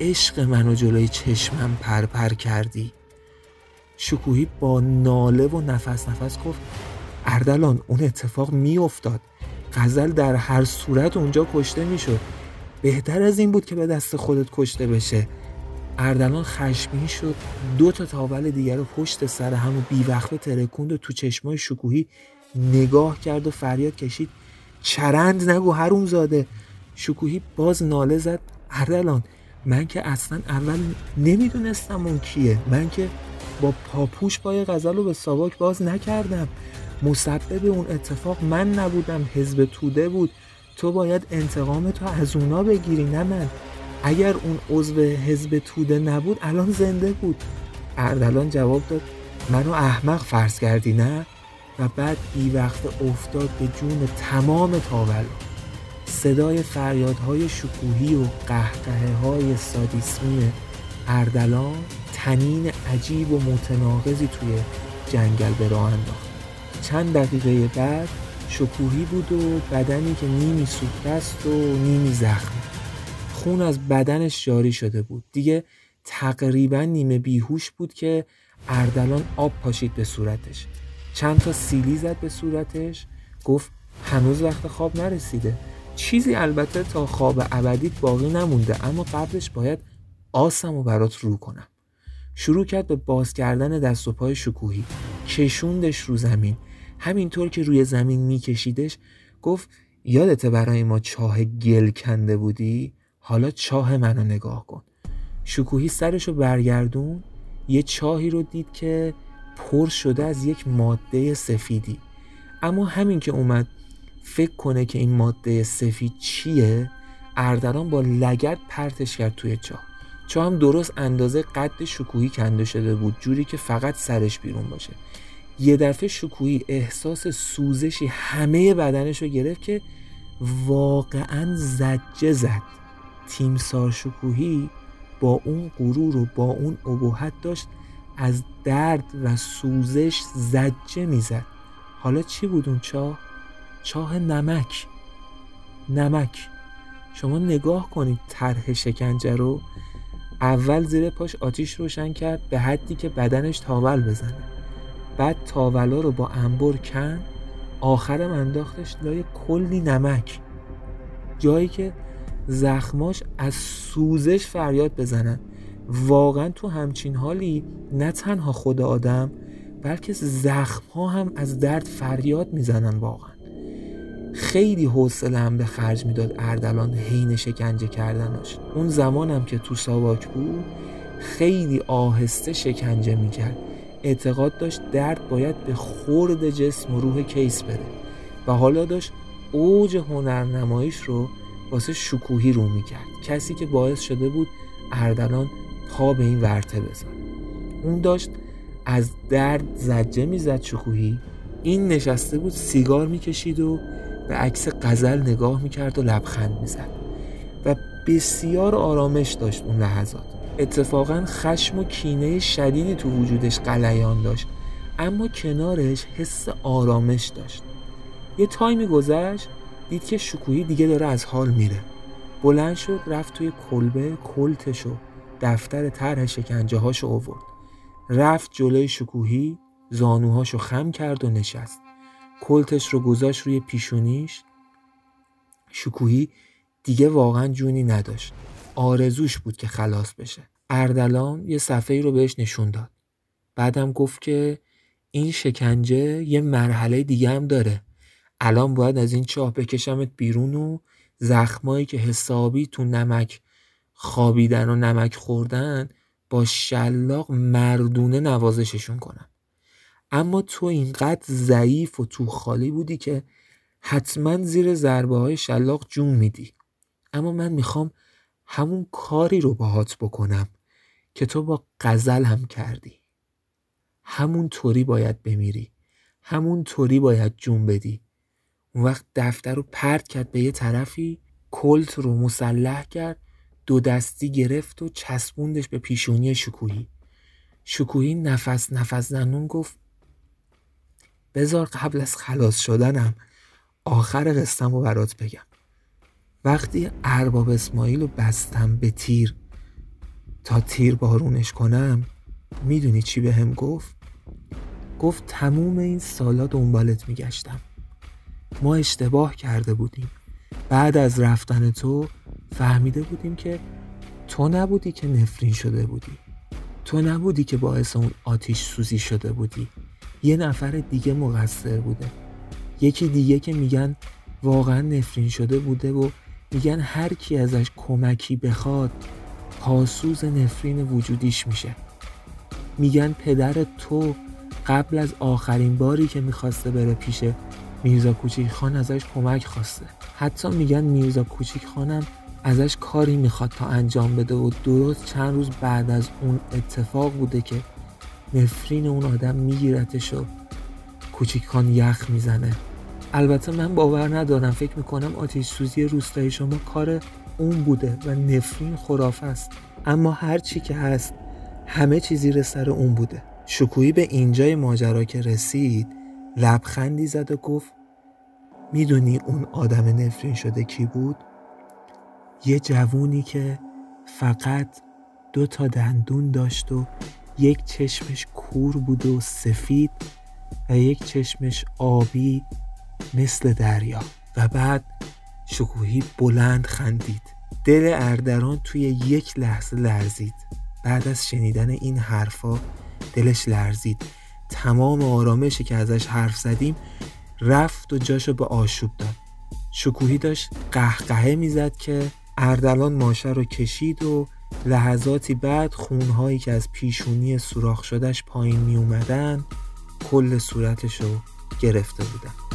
عشق منو جلوی چشمم پرپر پر کردی؟ شکوهی با ناله و نفس نفس گفت اردلان اون اتفاق میافتاد. غزل در هر صورت اونجا کشته می‌شد. بهتر از این بود که به دست خودت کشته بشه. اردلان خشمگین شد. دو تا تاول دیگر رو پشت سر هم و بیوقفه ترکوند و تو چشمای شکوهی نگاه کرد و فریاد کشید. چرند نگو هروم زاده شکوهی باز ناله زد. اردلان من که اصلا اول نمی‌دونستم اون کیه. من که با پاپوش پای غزل رو به ساواک باز نکردم. مسبب اون اتفاق من نبودم. حزب توده بود. تو باید انتقام تو از اونا بگیری نه من. اگر اون عضو حزب توده نبود الان زنده بود. اردلان جواب داد منو احمق فرض کردی نه؟ و بعد بی وقت افتاد به جون تمام تاول. صدای فریادهای شکوهی و قهقه های سادیسمی اردلان تنین عجیب و متناقضی توی جنگل به راه انداخت. چند دقیقه بعد شکوهی بود و بدنی که نیمی سوخته و نیمی زخم. خون از بدنش جاری شده بود. دیگه تقریبا نیمه بیهوش بود که اردلان آب پاشید به صورتش. چند تا سیلی زد به صورتش. گفت هنوز وقت خواب نرسیده. چیزی البته تا خواب ابدیت باقی نمونده اما قبلش باید آسم و برات رو کنم. شروع کرد به باز کردن دست و پای شکوهی. کشوندش رو زمین. همینطور که روی زمین میکشیدش گفت یادته برای ما چاه گل کنده بودی؟ حالا چاه منو نگاه کن. شکوهی سرشو برگردون یه چاهی رو دید که پر شده از یک ماده سفیدی. اما همین که اومد فکر کنه که این ماده سفید چیه اردران با لگت پرتش کرد توی چاه. چاه هم درست اندازه قد شکوهی کنده شده بود جوری که فقط سرش بیرون باشه. یه دفعه شکوهی احساس سوزشی همه بدنش رو گرفت که واقعا زجه زد. تیمسار شکوهی با اون غرور و با اون ابهت داشت از درد و سوزش زجه می‌زد. حالا چی بود اون چاه؟ چاه نمک. نمک. شما نگاه کنید طرح شکنجه رو. اول زیر پاش آتیش روشن کرد به حدی که بدنش تاول بزنه. بعد تاولا رو با انبر کن. آخرم انداختش لای کلی نمک. جایی که زخماش از سوزش فریاد بزنن. واقعا تو همچین حالی نه تنها خود آدم بلکه زخم ها هم از درد فریاد می‌زنن واقعا. خیلی حوصله هم به خرج می‌داد اردلان حین شکنجه کردنش. اون زمانم که تو ساواک بود خیلی آهسته شکنجه می‌کرد. اعتقاد داشت درد باید به خورد جسم و روح کیس بره. و حالا داشت اوج هنرنماییش رو واسه شکوهی رو می‌کرد. کسی که باعث شده بود اردلان پا به این ورته بذاره اون داشت از درد زجه می‌زد شکوهی. این نشسته بود سیگار می‌کشید و به عکس قزل نگاه می‌کرد و لبخند می‌زد. و بسیار آرامش داشت اون لحظات. اتفاقا خشم و کینه شدیدی تو وجودش قلیان داشت. اما کنارش حس آرامش داشت. یه تایمی گذشت دید که شکوهی دیگه داره از حال میره. بلند شد رفت توی کلبه کلتشو دفتر طرح شکنجه هاشو آورد. رفت جلوی شکوهی زانوهاشو خم کرد و نشست. کلتش رو گذاشت روی پیشونیش. شکوهی دیگه واقعا جونی نداشت. آرزوش بود که خلاص بشه. اردلان یه صفحه رو بهش نشون داد. بعدم گفت که این شکنجه یه مرحله دیگه هم داره. الان باید از این چاه بکشمت بیرون و زخمایی که حسابی تو نمک خوابیدن و نمک خوردن با شلاق مردونه نوازششون کنم اما تو اینقدر ضعیف و تو خالی بودی که حتما زیر ضربه های شلاق جون میدی. اما من می‌خوام همون کاری رو باهات بکنم که تو با قزل هم کردی. همون طوری باید بمیری. همون طوری باید جون بدی. اون وقت دفتر رو پرت کرد به یه طرفی کلت رو مسلح کرد. دو دستی گرفت و چسبوندش به پیشونی شکوهی. شکوهی نفس نفس زنون گفت بذار قبل از خلاص شدنم آخر قصتم رو برات بگم. وقتی ارباب اسماعیل رو بستم به تیر تا تیر بارونش کنم می‌دونی چی به هم گفت؟ گفت تموم این سالا دنبالت میگشتم. ما اشتباه کرده بودیم. بعد از رفتن تو فهمیده بودیم که تو نبودی که نفرین شده بودی. تو نبودی که باعث اون آتیش سوزی شده بودی. یه نفر دیگه مقصر بوده. یکی دیگه که میگن واقعا نفرین شده بوده و میگن هر کی ازش کمکی بخواد پاسوز نفرین وجودیش میشه. میگن پدر تو قبل از آخرین باری که می‌خواسته بره پیش میرزا کوچیک خان ازش کمک خواسته. حتی میگن میرزا کوچیک خانم ازش کاری می‌خواد تا انجام بده و درست چند روز بعد از اون اتفاق بوده که نفرین اون آدم میگیرتش و کوچیک خان یخ می‌زنه. البته من باور ندارم فکر می‌کنم آتیش سوزی روستای شما کار اون بوده و نفرین خرافه است. اما هر چی که هست همه چیزی زیر سر اون بوده. شکویی به اینجای ماجرا که رسید لبخندی زد و گفت می‌دونی اون آدم نفرین شده کی بود؟ یه جوونی که فقط دو تا دندون داشت و یک چشمش کور بود و سفید و یک چشمش آبی مثل دریا. و بعد شکوهی بلند خندید. دل اردران توی یک لحظه لرزید. بعد از شنیدن این حرفا دلش لرزید. تمام آرامشی که ازش حرف زدیم رفت و جاشو به آشوب داد. شکوهی داشت قهقهه می‌زد که اردلان ماشه رو کشید و لحظاتی بعد خونهایی که از پیشونی سوراخ شدهش پایین می اومدن کل صورتش رو گرفته بودن.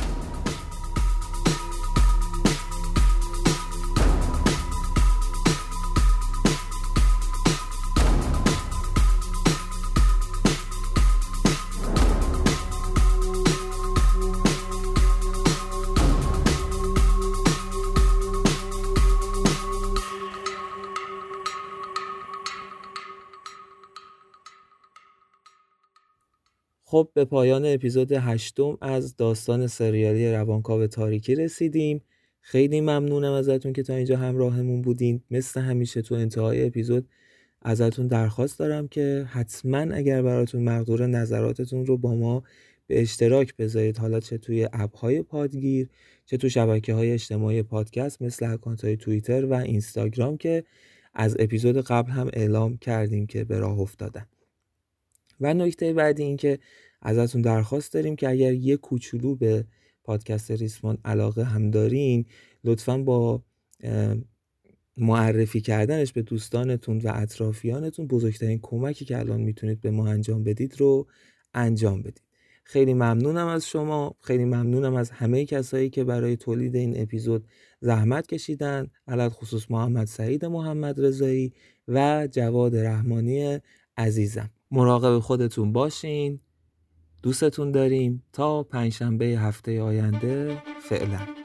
خب به پایان اپیزود هشتم از داستان سریالی روانکاو تاریکی رسیدیم. خیلی ممنونم ازتون که تا اینجا همراهمون بودین. مثل همیشه تو انتهای اپیزود ازتون درخواست دارم که حتما اگر براتون مقدور نظراتتون رو با ما به اشتراک بذارید. حالا چه توی اپ های پادگیر چه تو شبکه های اجتماعی پادکست مثل اکانت های توییتر و اینستاگرام که از اپیزود قبل هم اعلام کردیم که به راه افتادن. و نکته بعدی این که ازتون درخواست داریم که اگر یه کوچولو به پادکست ریسمان علاقه هم دارین لطفا با معرفی کردنش به دوستانتون و اطرافیانتون بزرگترین کمکی که الان می‌تونید به ما انجام بدید رو انجام بدید. خیلی ممنونم از شما خیلی ممنونم از همه کسایی که برای تولید این اپیزود زحمت کشیدن علت خصوص محمد سعید محمد رضایی و جواد رحمانی عزیزم. مراقب خودتون باشین. دوستتون داریم. تا پنجشنبه هفته آینده فعلا.